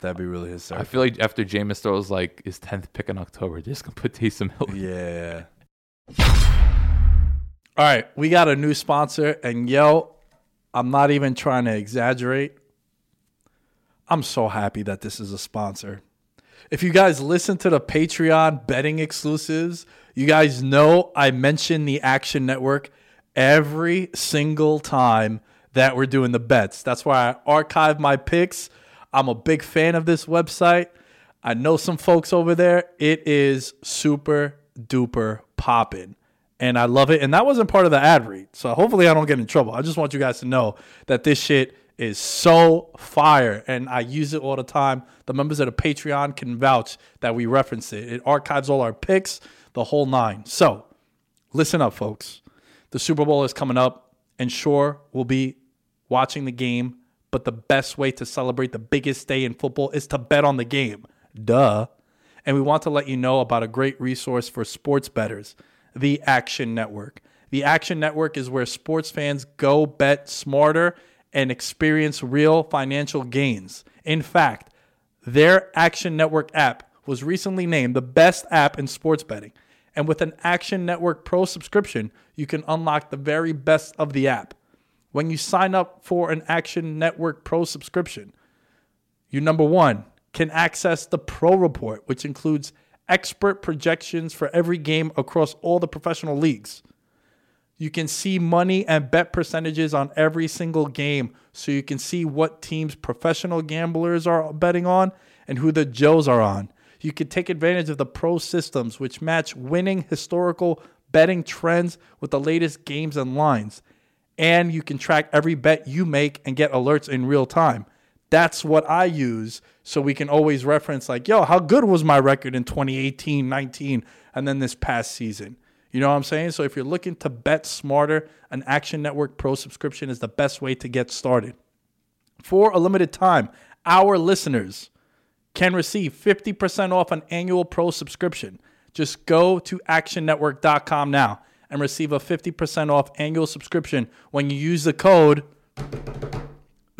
That'd be really hysterical. I feel like after Jameis throws like his 10th pick in October, they're just gonna put Taysom Hill. Yeah. All right, we got a new sponsor, and yo, I'm not even trying to exaggerate. I'm so happy that this is a sponsor. If you guys listen to the Patreon betting exclusives, you guys know I mention the Action Network every single time that we're doing the bets. That's why I archive my picks. I'm a big fan of this website. I know some folks over there. It is super duper popping. And I love it. And that wasn't part of the ad read. So hopefully I don't get in trouble. I just want you guys to know that this shit is so fire. And I use it all the time. The members of the Patreon can vouch that we reference it. It archives all our picks, the whole nine. So listen up, folks. The Super Bowl is coming up. And sure, we'll be watching the game. But the best way to celebrate the biggest day in football is to bet on the game. Duh. And we want to let you know about a great resource for sports bettors the Action Network. The Action Network is where sports fans go bet smarter and experience real financial gains. In fact, their Action Network app was recently named the best app in sports betting. And with an Action Network Pro subscription, you can unlock the very best of the app. When you sign up for an Action Network Pro subscription, you number one can access the Pro Report, which includes expert projections for every game across all the professional leagues. You can see money and bet percentages on every single game so you can see what teams professional gamblers are betting on and who the Joes are on. You can take advantage of the pro systems which match winning historical betting trends with the latest games and lines. And you can track every bet you make and get alerts in real time. That's what I use so we can always reference like, yo, how good was my record in 2018, 19, and then this past season? You know what I'm saying? So if you're looking to bet smarter, an Action Network Pro subscription is the best way to get started. For a limited time, our listeners can receive 50% off an annual pro subscription. Just go to actionnetwork.com now and receive a 50% off annual subscription when you use the code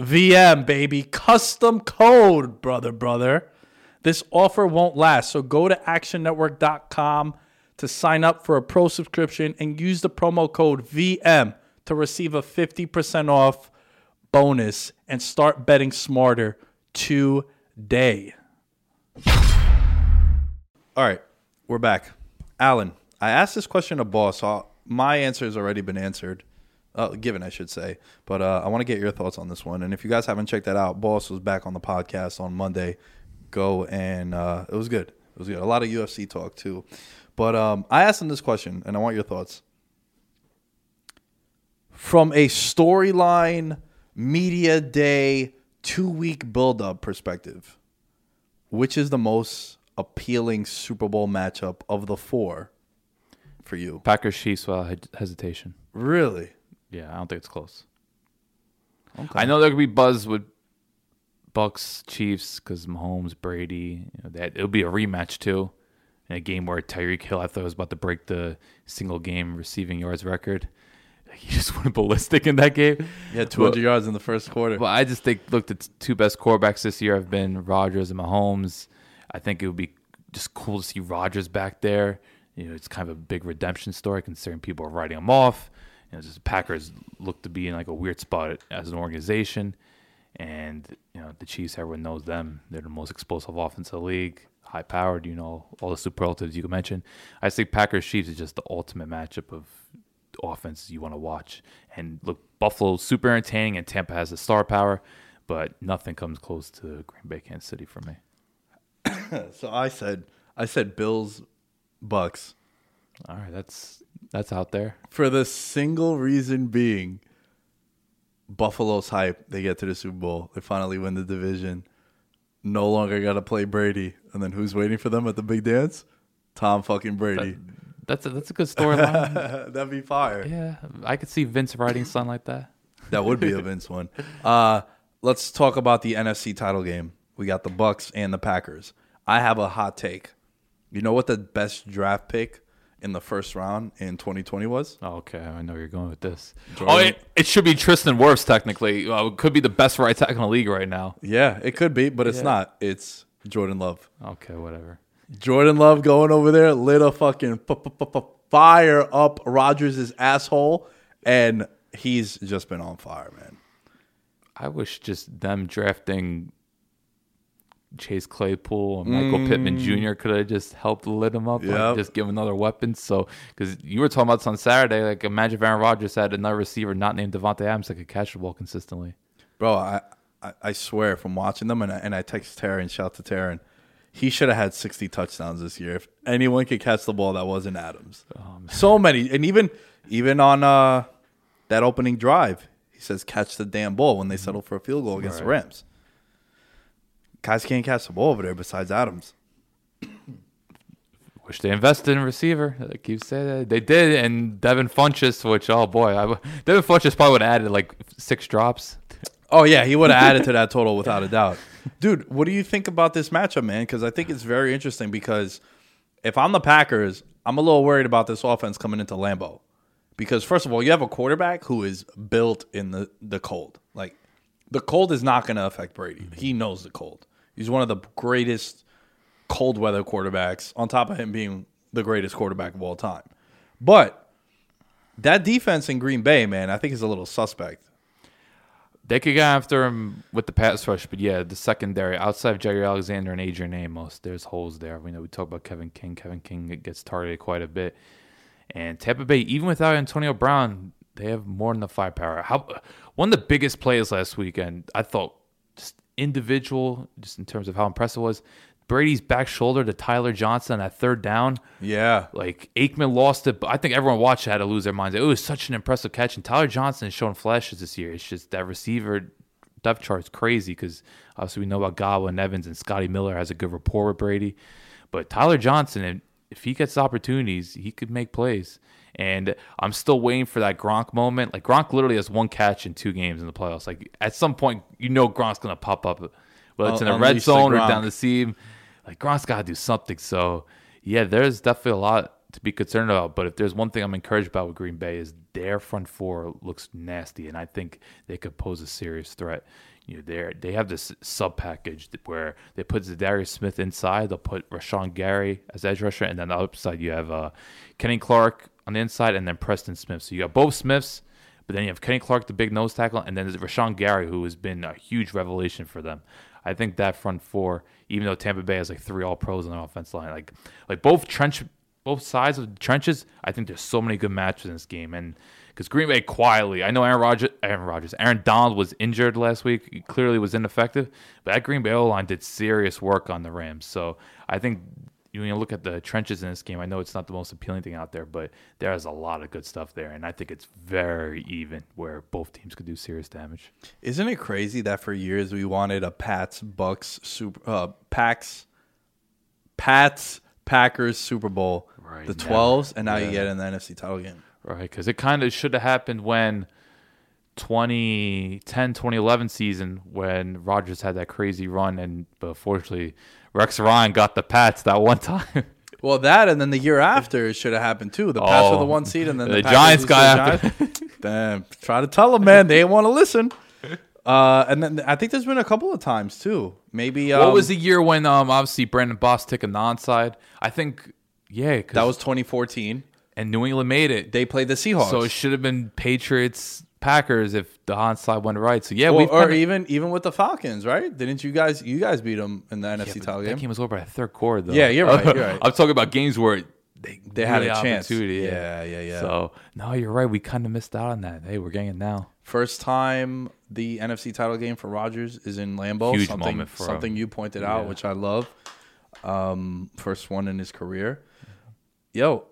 VM, baby. Custom code, brother, brother. This offer won't last. So go to actionnetwork.com to sign up for a pro subscription and use the promo code VM to receive a 50% off bonus and start betting smarter today. All right, we're back. Alan, I asked this question to Boss. So my answer has already been answered uh, given, I should say. But uh, I want to get your thoughts on this one. And if you guys haven't checked that out, Boss was back on the podcast on Monday. Go and uh, it was good. It was good. A lot of UFC talk too. But um, I asked him this question, and I want your thoughts. From a storyline, media day, two week build up perspective, which is the most appealing Super Bowl matchup of the four for you? Packers Chiefs without hesitation. Really? Yeah, I don't think it's close. I know there could be buzz with Bucks Chiefs because Mahomes Brady. You know, that it'll be a rematch too, in a game where Tyreek Hill I thought was about to break the single game receiving yards record. He just went ballistic in that game. He had 200 But- yards in the first quarter. Well, I just think look, the two best quarterbacks this year have been Rodgers and Mahomes. I think it would be just cool to see Rodgers back there. You know, it's kind of a big redemption story considering people are writing him off. You know, just the Packers look to be in like a weird spot as an organization, and you know the Chiefs. Everyone knows them; they're the most explosive offense in the league, high powered. You know all the superlatives you can mention. I think Packers Chiefs is just the ultimate matchup of offenses you want to watch. And look, Buffalo's super entertaining, and Tampa has the star power, but nothing comes close to Green Bay, Kansas City for me. so I said, I said Bills, Bucks. All right, that's that's out there. for the single reason being Buffalo's hype. They get to the Super Bowl. They finally win the division. No longer got to play Brady. And then who's waiting for them at the big dance? Tom fucking Brady. That's a, that's a good storyline. That'd be fire. yeah, I could see Vince writing something like that. That would be a Vince one. Uh, let's talk about the NFC title game. We got the Bucks and the Packers. I have a hot take. You know what the best draft pick in the first round in 2020 was? Oh, okay, I know where you're going with this. Jordan- Oh, it, it should be Tristan Wirfs technically. Uh, it could be the best right tackle in the league right now. Yeah, it could be, but it's Yeah. not. It's Jordan Love. Okay, whatever. Jordan Love going over there lit a fucking fire up Rodgers' asshole, and he's just been on fire, man. I wish just them drafting Chase Claypool and Michael Pittman Jr. could have just helped lit him up, Yep. like just give him another weapon. So, because you were talking about this on Saturday, like imagine if Aaron Rodgers had another receiver not named Davante Adams that could catch the ball consistently. Bro, I, I, I swear from watching them, and I, and I text Taryn, shout to Taryn, he should have had 60 touchdowns this year. If anyone could catch the ball, that wasn't Adams. Oh, so many, and even even on uh, that opening drive, he says catch the damn ball when they settle for a field goal against the Rams. Guys can't catch the ball over there besides Adams. Wish they invested in receiver. I keep saying that. They did, and Devin Funchess, which, oh boy, I, Devin Funchess probably would have added like six drops. Oh yeah, he would have added to that total without a doubt. Dude, what do you think about this matchup, man? Because I think it's very interesting. Because if I'm the Packers, I'm a little worried about this offense coming into Lambeau. Because first of all, you have a quarterback who is built in the the cold. Like the cold is not going to affect Brady. He knows the cold. He's one of the greatest cold weather quarterbacks. On top of him being the greatest quarterback of all time, but that defense in Green Bay, man, I think is a little suspect. They could get after him with the pass rush, but yeah, the secondary outside of Jaire Alexander and Adrian Amos, there's holes there. We know we talk about Kevin King. Kevin King gets targeted quite a bit, and Tampa Bay, even without Antonio Brown, they have more than the firepower. How one of the biggest plays last weekend, I thought, individual, just in terms of how impressive it was. Brady's back shoulder to Tyler Johnson at third down. Yeah, Like Aikman lost it, but I think everyone watched it had to lose their minds. It was such an impressive catch, and Tyler Johnson has shown flashes this year. It's just that receiver depth chart is crazy because obviously we know about Godwin Evans and Scotty Miller has a good rapport with Brady, but Tyler Johnson, if he gets opportunities, he could make plays. And I'm still waiting for that Gronk moment. Like Gronk literally has one catch in two games in the playoffs. Like at some point, you know Gronk's gonna pop up, whether it's in a red zone or down the seam. Like Gronk's got to do something. So yeah, there's definitely a lot to be concerned about. But if there's one thing I'm encouraged about with Green Bay is their front four looks nasty, and I think they could pose a serious threat. You know, they they have this sub package where they put Za'Darius Smith inside, they'll put Rashan Gary as edge rusher, and then on the other side you have uh, Kenny Clark on the inside, and then Preston Smith. So you got both Smiths. But then you have Kenny Clark, the big nose tackle, and then there's Rashan Gary, who has been a huge revelation for them. I think that front four, even though Tampa Bay has like three All Pros on the offense line, like like both trench, both sides of the trenches, I think there's so many good matches in this game. And because Green Bay quietly, I know Aaron Rodgers, Aaron Rodgers, Aaron Donald was injured last week, he clearly was ineffective, but that Green Bay O line did serious work on the Rams. So I think when you look at the trenches in this game, I know it's not the most appealing thing out there, but there's a lot of good stuff there, and I think it's very even where both teams could do serious damage. Isn't it crazy that for years we wanted a Pats Bucks super uh Packs Pats Packers Super Bowl, Right, the twelves, and now you get in the NFC title game. Right, because it kind of should have happened when 2010, 2011 season when Rodgers had that crazy run, and but fortunately Rex Ryan got the Pats that one time. Well, that and then the year after it should have happened too. The Pats were the one seed, and then the, the Giants got the Giants. Damn, try to tell them, man. They want to listen. Uh, and then I think there's been a couple of times too. Maybe um, what was the year when um obviously Brandon Bostick a non-side? I think yeah, 'cause- that was 2014. and New England made it. They played the Seahawks. So it should have been Patriots Packers if the onslaught went right. So yeah, we or even even with the Falcons, right? Didn't you guys you guys beat them in the NFC title game? that game? was over by the third quarter though. Yeah, you're right, you're right. I'm talking about games where they They had a chance. opportunity, Yeah, yeah, yeah. So no, you're right. We kind of missed out on that. Hey, we're getting it now. First time the NFC title game for Rodgers is in Lambeau. Huge something moment for something him. you pointed out, Yeah. which I love. Um, first one in his career. Yo,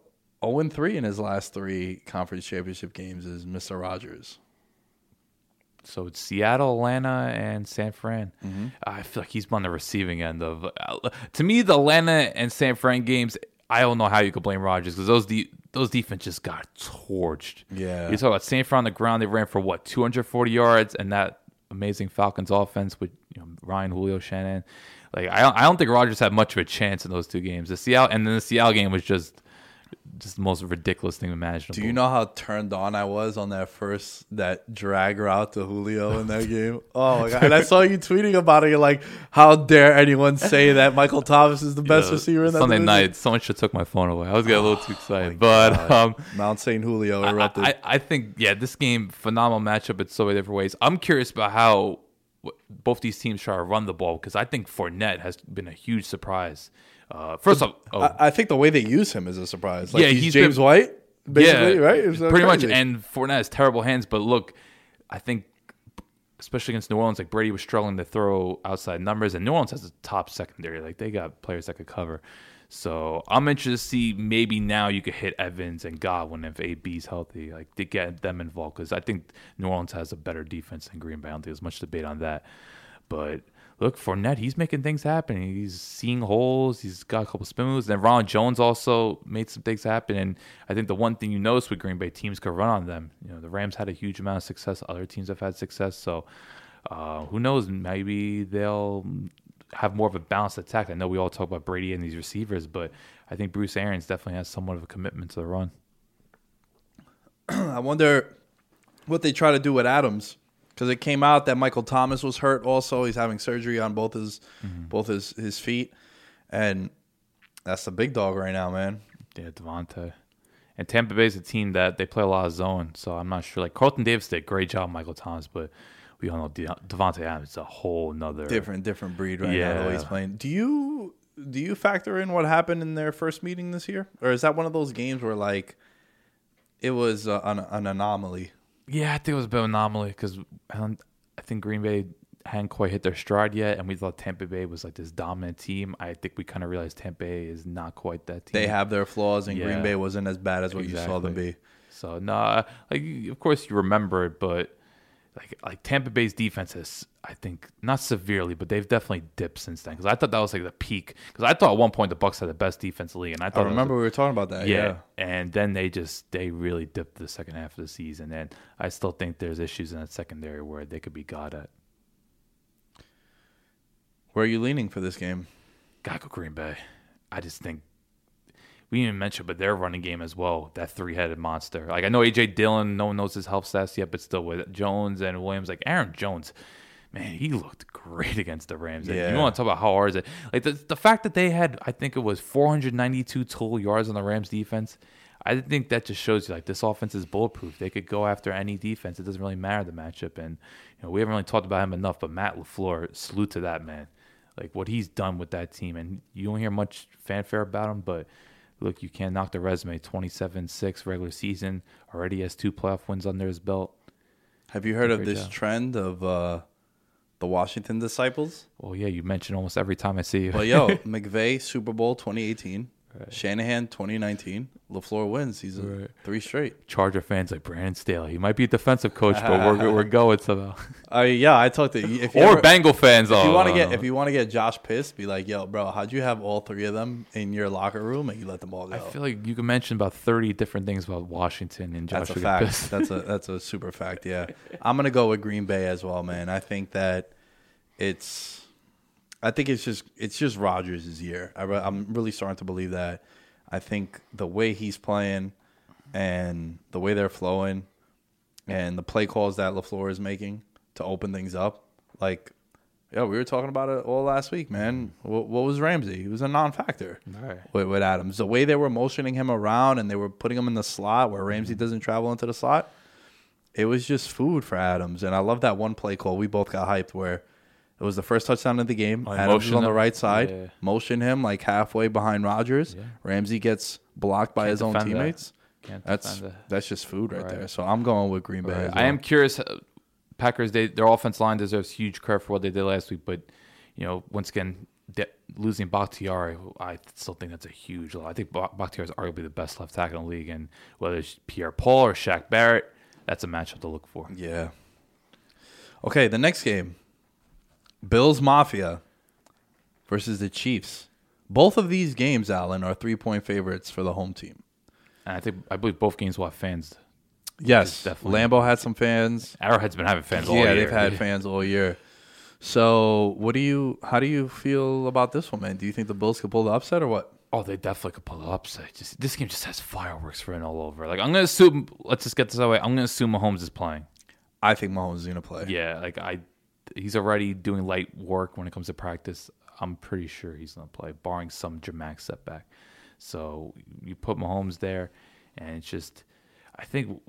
0 3 in his last three conference championship games is Mr. Rodgers. So it's Seattle, Atlanta, and San Fran. Mm-hmm. I feel like he's on the receiving end of. uh, to me, the Atlanta and San Fran games, I don't know how you could blame Rodgers because those de- those defense just got torched. Yeah. you talk about San Fran on the ground. They ran for what 240 yards, and that amazing Falcons offense with you know, Ryan Julio Shannon. Like I don't, I don't think Rodgers had much of a chance in those two games. The Seattle and then the Seattle game was just just the most ridiculous thing imaginable. Do you know how turned on I was on that first that drag route to Julio in that game? Oh my god! And I saw you tweeting about it. You're like, "How dare anyone say that Michael Thomas is the best receiver in that Sunday division?" night, someone should took my phone away. I was getting a little too excited, but um, Mount St. Julio I, erupted. I, I think yeah, this game phenomenal matchup in so many different ways. I'm curious about how both these teams try to run the ball because I think Fournette has been a huge surprise. Uh, first off, oh, I, I think the way they use him is a surprise. Like Yeah, he's, he's James been- White, basically, yeah, right? Pretty much. crazy. And Fournette has terrible hands, but look, I think especially against New Orleans, like Brady was struggling to throw outside numbers, and New Orleans has a top secondary. Like they got players that could cover. So I'm interested to see maybe now you could hit Evans and Godwin if AB's healthy, like to get them involved because I think New Orleans has a better defense than Green Bay. I don't think there's much debate on that. But look, Fournette, he's making things happen. He's seeing holes. He's got a couple spin moves. And Ron Jones also made some things happen. And I think the one thing you notice with Green Bay teams could run on them. You know, the Rams had a huge amount of success. Other teams have had success. So uh, who knows? Maybe they'll have more of a balanced attack. I know we all talk about Brady and these receivers, but I think Bruce Arians definitely has somewhat of a commitment to the run. I wonder what they try to do with Adams because it came out that Michael Thomas was hurt. Also, he's having surgery on both his both his his feet, and that's the big dog right now, man. Yeah, Davante. And Tampa Bay's a team that they play a lot of zone, so I'm not sure. Like Carlton Davis did a great job, Michael Thomas, but we all know De- Davante Adams is a whole nother Different different breed right now. The way he's playing. Do you do you factor in what happened in their first meeting this year, or is that one of those games where like it was uh, an, an anomaly? Yeah, I think it was a bit of an anomaly because I, um, don't- I think Green Bay hadn't quite hit their stride yet, and we thought Tampa Bay was like this dominant team. I think we kind of realized Tampa Bay is not quite that team. They have their flaws, and Green Bay wasn't as bad as what you saw them Exactly. be. So no, like of course you remember it, but like like Tampa Bay's defense has, I think, not severely, but they've definitely dipped since then. Because I thought that was like the peak. Because I thought at one point the Bucks had the best defense league, and I I thought was remember we were talking about that. yeah. Yeah. And then they just they really dipped the second half of the season, and I still think there's issues in that secondary where they could be got at. Where are you leaning for this game? Gotta go Green Bay. I just think we didn't even mention, but their running game as well. That three headed monster. Like I know AJ Dillon, no one knows his health stats yet, but still with Jones and Williams, like Aaron Jones, man, he looked great against the Rams. And Yeah. You want to talk about how hard is it? Like the the fact that they had, I think it was 492 total yards on the Rams defense. I think that just shows you like this offense is bulletproof. They could go after any defense. It doesn't really matter the matchup. And you know we haven't really talked about him enough, but Matt Lafleur, salute to that man like what he's done with that team. And you don't hear much fanfare about him, but look, you can't knock the resume. 27-6 regular season, already has two playoff wins under his belt. Have you heard of this job. trend of uh, the Washington disciples? Well, yeah, you mention almost every time I see you. Well, yo, McVay Super Bowl 2018, Shanahan 2019, Lafleur wins. He's a Right. three straight. Charger fans like Brandon Staley. He might be a defensive coach, but we're we're going somehow. Uh, yeah, I talked to if you or ever- Bengal fans. If you oh, want to get if you want to get Josh pissed, be like, yo, bro, how'd you have all three of them in your locker room and you let them all go? I feel like you can mention about thirty different things about Washington and Josh That's a fact. pissed. that's a that's a super fact. Yeah, I'm gonna go with Green Bay as well, man. I think that it's, I think it's just it's just Rodgers' year. I, re- I'm really starting to believe that. I think the way he's playing, and the way they're flowing, and the play calls that Lafleur is making to open things up, like. Yeah, we were talking about it all last week, man. What, what was Ramsey? He was a non-factor Right. with, with Adams. The way they were motioning him around and they were putting him in the slot where Ramsey Mm-hmm. doesn't travel into the slot, it was just food for Adams. And I love that one play call. We both got hyped where it was the first touchdown of the game. Oh, Adams motion on the him? right side, Yeah. motion him like halfway behind Rodgers. Ramsey gets blocked by Can't his own that. teammates. Can't That's that. that's just food right, Right. there. So I'm going with Green Bay. Right. as I am curious. uh, Packers, they their offense line deserves huge credit for what they did last week, but you know, once again, de- losing Bakhtiari, I still think that's a huge loss. I think Ba- Bakhtiari is arguably the best left tackle in the league, and whether it's Pierre Paul or Shaq Barrett, that's a matchup to look for. Yeah. Okay, the next game Bills Mafia versus the Chiefs. Both of these games, Alan, are three point favorites for the home team. And I think I believe both games will have fans. Yes, definitely- Lambeau had some fans. Arrowhead's been having fans all yeah, year. they've had fans all year. So, what do you? How do you feel about this one, man? Do you think the Bills could pull the upset or what? Oh, they definitely could pull the upset. Just this game just has fireworks written all over. Like I'm gonna assume. Let's just get this out of the way. I'm gonna assume Mahomes is playing. I think Mahomes is gonna play. Yeah, like I, he's already doing light work when it comes to practice. I'm pretty sure he's gonna play, barring some dramatic setback. So you put Mahomes there, and it's just, I think,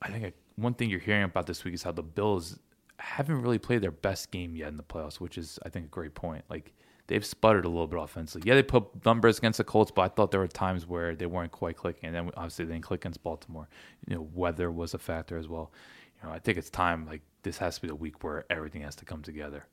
I think one thing you're hearing about this week is how the Bills haven't really played their best game yet in the playoffs, which is I think a great point. Like they've sputtered a little bit offensively. Yeah, they put numbers against the Colts, but I thought there were times where they weren't quite clicking, and then obviously they didn't click against Baltimore. You know, weather was a factor as well. You know, I think it's time. Like this has to be the week where everything has to come together.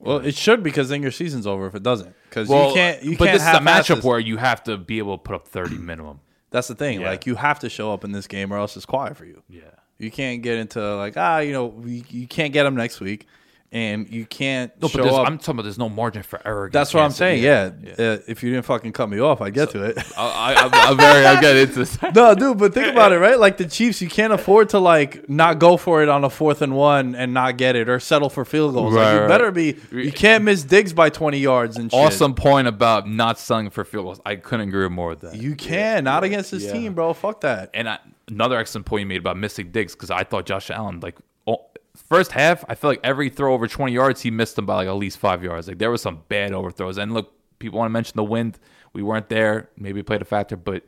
Well, it should because then your season's over if it doesn't. Because Well, you can't. You but can't this is a matchup this. where you have to be able to put up 30 minimum. That's the thing. Yeah. Like you have to show up in this game, or else it's quiet for you. Yeah. You can't get into like ah, you know, we, you can't get them next week, and you can't No, but up. I'm talking about there's no margin for error. That's what I'm saying. City. Yeah. Uh, if you didn't fucking cut me off, I'd get to it. I, I, I'm, I'm very. I'm getting into this. no, dude, but think about it, right? Like the Chiefs, you can't afford to like not go for it on a fourth and one and not get it, or settle for field goals. like, you right. better be. You can't miss Diggs by 20 yards and shit. Awesome point about not selling for field goals. I couldn't agree more with that. You can not against this Yeah. team, bro. Fuck that. And I, another excellent point you made about missing Diggs because I thought Josh Allen like first half I feel like every throw over 20 yards he missed them by like at least five yards. Like there was some bad overthrows. And look, people want to mention the wind. We weren't there. Maybe played a factor, but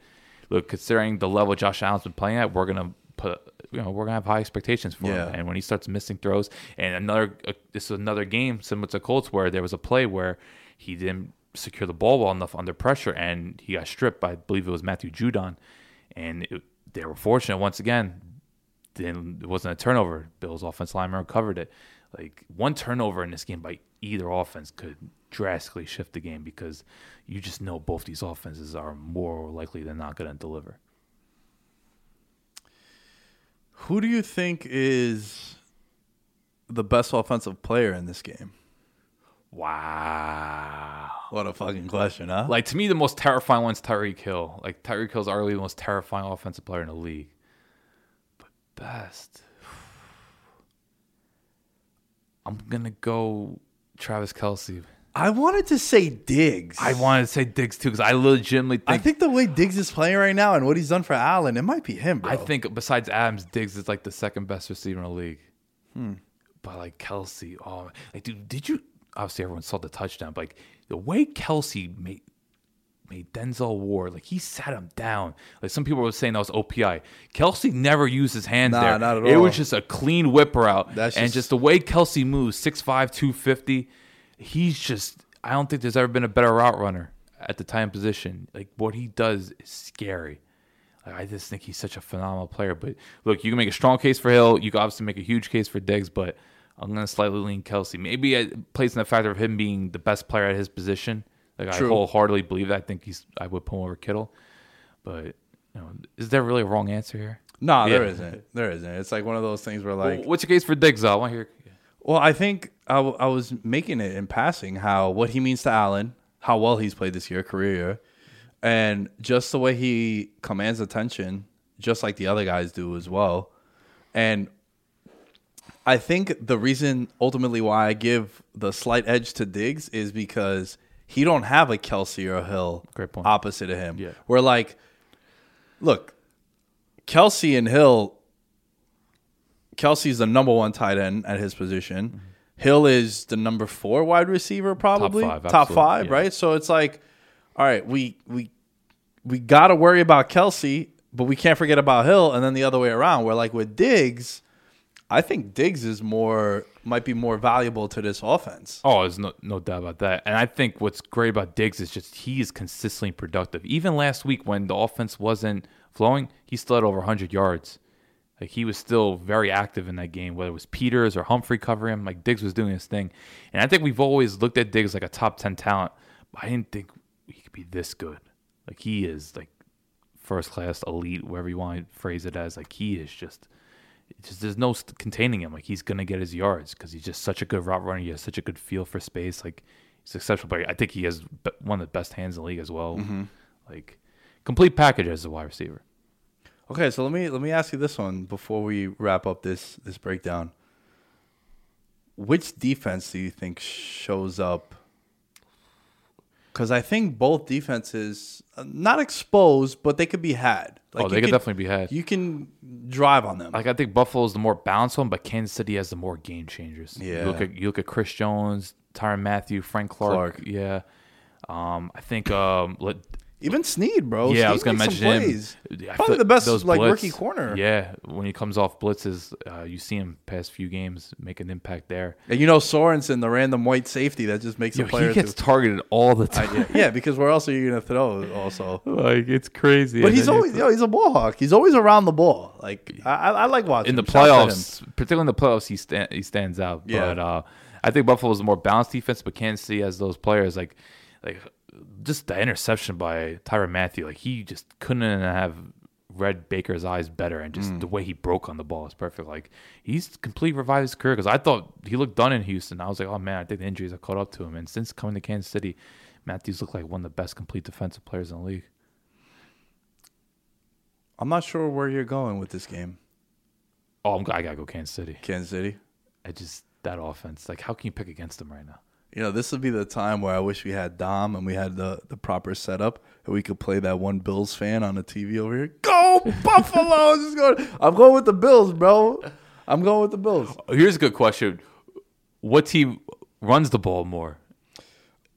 look, considering the level Josh Allen's been playing at, we're gonna put you know we're gonna have high expectations for Yeah. him. And when he starts missing throws, and another uh, this is another game similar to Colts where there was a play where he didn't secure the ball well enough under pressure, and he got stripped by I believe it was Matthew Judon, and it, they were fortunate once again. Then it wasn't a turnover. Bills offense lineman recovered it. Like one turnover in this game by either offense could drastically shift the game because you just know both these offenses are more likely than not going to deliver. Who do you think is the best offensive player in this game? Wow. What a fucking question, huh? Like to me, the most terrifying one's Tyreek Hill. Like Tyreek Hill's arguably the most terrifying offensive player in the league. Best, I'm gonna go Travis Kelce. I wanted to say Diggs. I wanted to say Diggs too because I legitimately think I think the way Diggs is playing right now and what he's done for Allen, it might be him, bro. I think besides Adams, Diggs is like the second best receiver in the league. Hmm. But like Kelce, oh, like dude, did you? Obviously, everyone saw the touchdown. But like the way Kelce made made Denzel Ward, like he sat him down. Like some people were saying that was OPI. Kelce never used his hands Nah, there. not at It all. was just a clean whip route. That's and just- just the way Kelce moves, 6'5", 250, he's just. I don't think there's ever been a better route runner at the time position. Like what he does is scary. Like, I just think he's such a phenomenal player. But look, you can make a strong case for Hill. You can obviously make a huge case for Diggs, but I'm gonna slightly lean Kelce. Maybe it plays in the factor of him being the best player at his position. Like True. I wholeheartedly believe that. I think he's. I would put him over Kittle, but you know, is there really a wrong answer here? no, there Yeah. isn't. There isn't. It's like one of those things where like Well, What's your case for Diggs? Though? I want to hear. Well, I think I, w- I was making it in passing how what he means to Allen, how well he's played this year, career year, and just the way he commands attention, just like the other guys do as well. And I think the reason ultimately why I give the slight edge to Diggs is because he don't have a Kelce or a Hill Great point. opposite of him. Yeah. We're like, look, Kelce and Hill Kelce's the number one tight end at his position. Mm-hmm. Hill is the number four wide receiver, probably five, top five, yeah. right? So it's like, all right, we we we got to worry about Kelce, but we can't forget about Hill, and then the other way around. Where like with Diggs, I think Diggs is more might be more valuable to this offense. Oh, there's no no doubt about that. And I think what's great about Diggs is just he is consistently productive. Even last week when the offense wasn't flowing, he still had over 100 yards. Like he was still very active in that game, whether it was Peters or Humphrey covering him. Like Diggs was doing his thing, and I think we've always looked at Diggs like a top 10 talent. But I didn't think he could be this good. Like he is like first class, elite, whatever you want to phrase it as. Like he is just just there's no containing him. Like he's gonna get his yards because he's just such a good route runner. He has such a good feel for space. Like he's exceptional player. I think he has one of the best hands in the league as well. Mm-hmm. Like complete package as a wide receiver. Okay, so let me let me ask you this one before we wrap up this this breakdown. Which defense do you think shows up? Because I think both defenses uh, not exposed, but they could be had. oh, they could definitely be had. You can drive on them. like I think Buffalo's the more balanced one, but Kansas City has the more game changers. Yeah. You look at you look at Chris Jones, Tyrann Mathieu, Frank Clark. Clark. Yeah. Um, I think um, Even Sneed, bro. Yeah, I Sneed was gonna some mention him. plays. Probably the best those like blitz- rookie corner. Yeah, when he comes off blitzes, uh, you see him past few games make an impact there. And you know Sorensen, the random white safety that just makes Yo, a player. he gets to- targeted all the I- time. yeah, yeah, because where else are you gonna throw? Also, like it's crazy. but And he's then you- always yo, he's a ball hawk. He's always around the ball. Like I, I, I like watching in the him. Shout him. playoffs, particularly in the playoffs, he sta- he stands out. Yeah. But uh, I think Buffalo's a more balanced defense, but Kansas City has those players like like just the interception by Tyrann Mathieu. Like he just couldn't have read Baker's eyes better, and Mm. just the way he broke on the ball is perfect. Like he's completely revived his career because I thought he looked done in Houston. I was like, oh man, I think the injuries have caught up to him. And since coming to Kansas City, Mathieu's looked like one of the best complete defensive players in the league. I'm not sure where you're going with this game, Oh, I'm, I gotta go Kansas City. Kansas City. I just that offense. Like, how can you pick against them right now? You know, this would be the time where I wish we had Dom and we had the, the proper setup and we could play that one Bills fan on the TV over here. Go Buffalo! Just going. I'm going with the Bills, bro. I'm going with the Bills. Here's a good question: What team runs the ball more?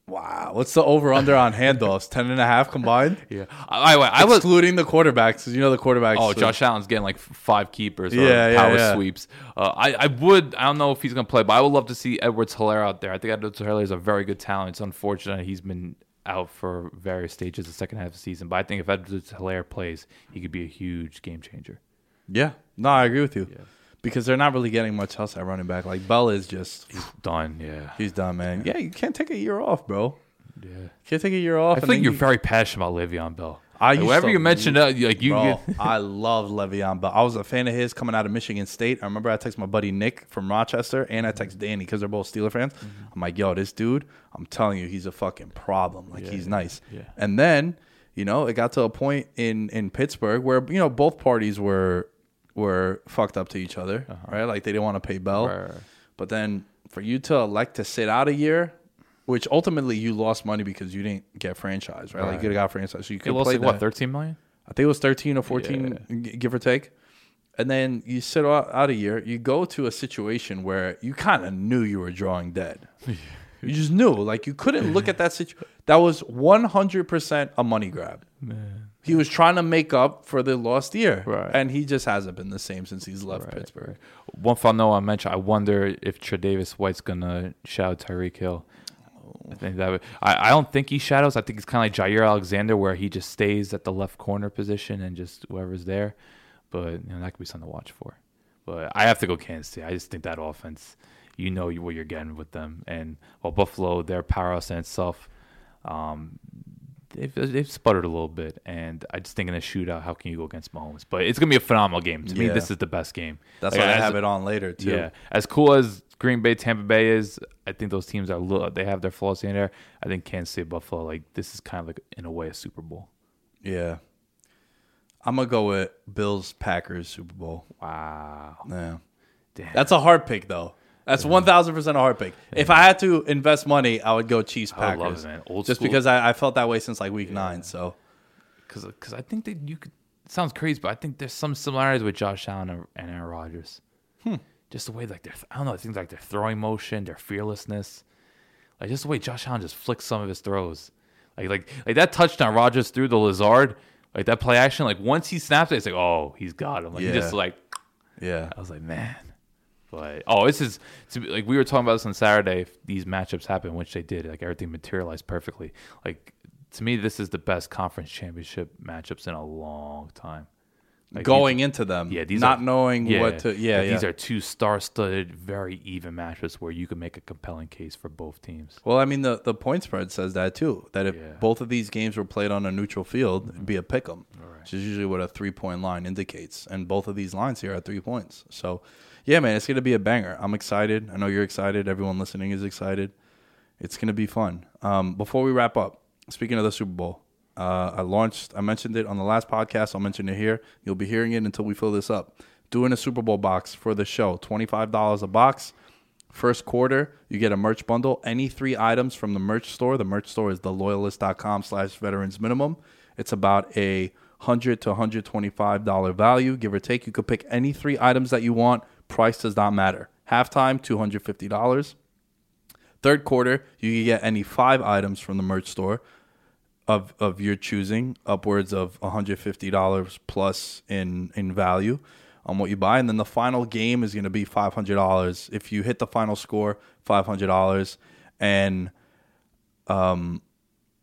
Wow. What's the over under on handoffs? Ten and a half combined? Yeah, I, I, I was. Excluding the quarterbacks, because you know the quarterbacks. Oh, Josh Allen's getting like five keepers or Yeah, yeah, power yeah. sweeps. Uh, I, I would. I don't know if he's gonna play, but I would love to see Edwards Helaire out there. I think Edwards Helaire is a very good talent. It's unfortunate he's been out for various stages of the second half of the season, but I think if Edwards Helaire plays, he could be a huge game changer. Yeah. No, I agree with you. Because they're not really getting much else at running back. Like Bell is just he's Done. Yeah. he's done, man. Yeah, you can't take a year off, bro. Yeah. Can't take a year off. I think you're you- very passionate about Le'Veon Bell. I Like, whenever you mention that, like you, Bro, get, I love Le'Veon Bell. I was a fan of his coming out of Michigan State. I remember I texted my buddy Nick from Rochester, and I texted Danny because they're both Steeler fans. Mm-hmm. I'm like, yo, this dude, I'm telling you, he's a fucking problem. Like, he's nice. yeah. And then, you know, it got to a point in in Pittsburgh where you know both parties were were fucked up to each other, right? Like they didn't want to pay Bell. Uh-huh. Right, right. But then for you to elect to sit out a year. Which ultimately you lost money because you didn't get franchise, right? Like you could have got franchise, so you could lost play like, what 13 million. I think it was 13 or 14, g- give or take. And then you sit out, out a year, you go to a situation where you kind of knew you were drawing dead. you just knew. Like, you couldn't look at that situation. That was 100% a money grab. He was trying to make up for the lost year. Right. And he just hasn't been the same since he's left Pittsburgh. One final note I mentioned, I wonder if Tre'Davious White's gonna shadow Tyreek Hill. I think that would, I, I don't think he shadows. I think it's kind of like Jaire Alexander, where he just stays at the left corner position and just whoever's there. But you know, that could be something to watch for. But I have to go Kansas City. I just think that offense, you know what you're getting with them. And while Buffalo, their powerhouse in itself, um, they've, they've sputtered a little bit. And I just think in a shootout, how can you go against Mahomes? But it's gonna be a phenomenal game. To me, this is the best game. That's Like, why I have it on later, too. yeah, as cool as Green Bay, Tampa Bay is, I think those teams are little, they have their flaws in there. I think Kansas City, Buffalo, like this is kind of like in a way a Super Bowl. Yeah. I'm going to go with Bills Packers Super Bowl. Wow, Yeah. damn. That's a hard pick, though. That's one thousand percent a hard pick. If I had to invest money, I would go Chiefs I Packers. love it, man. Old just school. because I, I felt that way since like week nine. So because because I think that you could. It sounds crazy, but I think there's some similarities with Josh Allen and, and Aaron Rodgers. Hmm. Just the way like they're, I don't know, I think like their throwing motion, their fearlessness, like just the way Josh Allen just flicks some of his throws, like like like that touchdown Rodgers threw the Lazard, like that play action, like once he snaps it, it's like oh he's got him, like he Yeah. just like yeah, I was like, man. But oh, this is to be, like we were talking about this on Saturday. If these matchups happen, which they did, like everything materialized perfectly. Like to me, this is the best conference championship matchups in a long time. Like, going these- into them, yeah, these not are, knowing yeah, what to, yeah, yeah. These are two star-studded, very even matchups where you can make a compelling case for both teams. well, I mean, the the point spread says that too. That if Yeah. Mm-hmm. both of these games were played on a neutral field, it'd be a pick 'em, which is usually what a three point line indicates. And both of these lines here are three points. So, yeah, man, it's gonna be a banger. I'm excited. I know you're excited. Everyone listening is excited. It's gonna be fun. Um, before we wrap up, speaking of the Super Bowl, uh, I launched. I mentioned it on the last podcast. I'll mention it here. You'll be hearing it until we fill this up. Doing a Super Bowl box for the show. Twenty five dollars a box. First quarter, you get a merch bundle. Any three items from the merch store. The merch store is theloyalist.com slash veterans minimum. It's about a hundred to hundred twenty five dollar value, give or take. You could pick any three items that you want. Price does not matter. Halftime, two hundred fifty dollars. Third quarter, you can get any five items from the merch store. of of your choosing, upwards of $150 plus in in value on what you buy, and then the final game is going to be $500 if you hit the final score, $500, and um,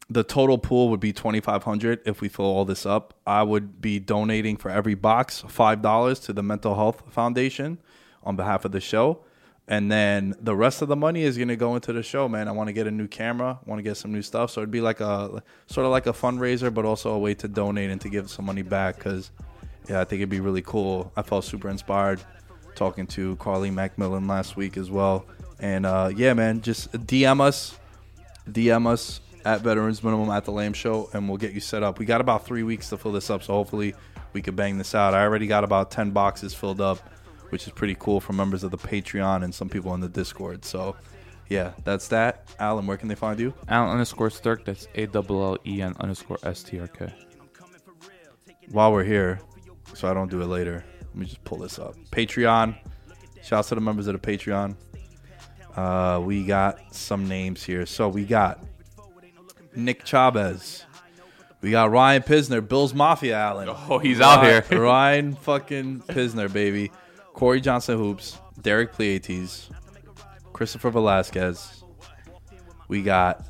the total pool would be 2500 if we fill all this up. I would be donating for every box $5 to the Mental Health Foundation on behalf of the show. And then the rest of the money is going to go into the show, man. I want to get a new camera, want to get some new stuff. So it'd be like a sort of like a fundraiser, but also a way to donate and to give some money back because, yeah, I think it'd be really cool. I felt super inspired talking to Carly Macmillan last week as well. And uh, yeah, man, just DM us, DM us at Veterans Minimum at the Lamb Show, and we'll get you set up. We got about three weeks to fill this up, so hopefully we could bang this out. I already got about 10 boxes filled up which is pretty cool for members of the Patreon and some people in the Discord. So, yeah, that's that. Alan, where can they find you? Alan underscore Stirk. That's A W L E N underscore S T R K. While we're here, so I don't do it later, let me just pull this up. Patreon. Shouts to the members of the Patreon. Uh, we got some names here. So we got Nick Chavez. We got Ryan Pisner, Bills Mafia Allen. Oh, he's out here. Ryan fucking Pisner, baby. Corey Johnson Hoops, Derek Pleiades, Christopher Velasquez. We got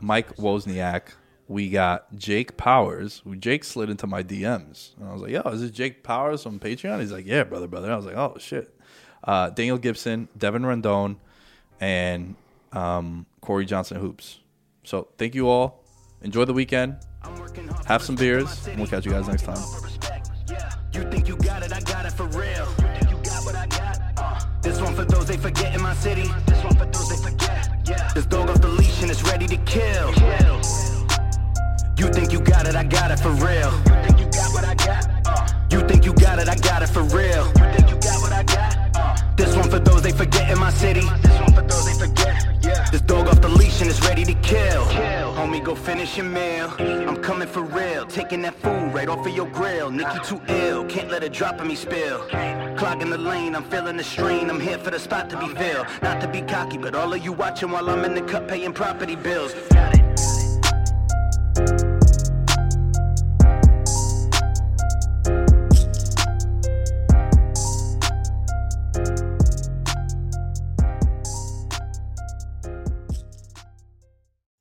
Mike Wozniak. We got Jake Powers. Jake slid into my DMs. And I was like, yo, is this Jake Powers from Patreon? He's like, yeah, brother, brother. I was like, oh, shit. Uh, Daniel Gibson, Devin Rendon, and um, Corey Johnson Hoops. So thank you all. Enjoy the weekend. Have some beers, and we'll catch you guys next time. You think you got it, I got it for real. This one for those they forget in my city. This one for those they forget. Yeah. This dog off the leash and it's ready to kill. kill. You think you got it, I got it for real. You think you got what I got? Uh. You think you got it, I got it for real. You think you got what I got? Uh. This one for those they forget in my city. This one This dog off the leash and it's ready to kill. kill. Homie, go finish your meal. I'm coming for real. Taking that food right off of your grill. You too ill. Can't let a drop of me spill. Clogging the lane, I'm feeling the strain. I'm here for the spot to be filled. Not to be cocky, but all of you watching while I'm in the cut paying property bills.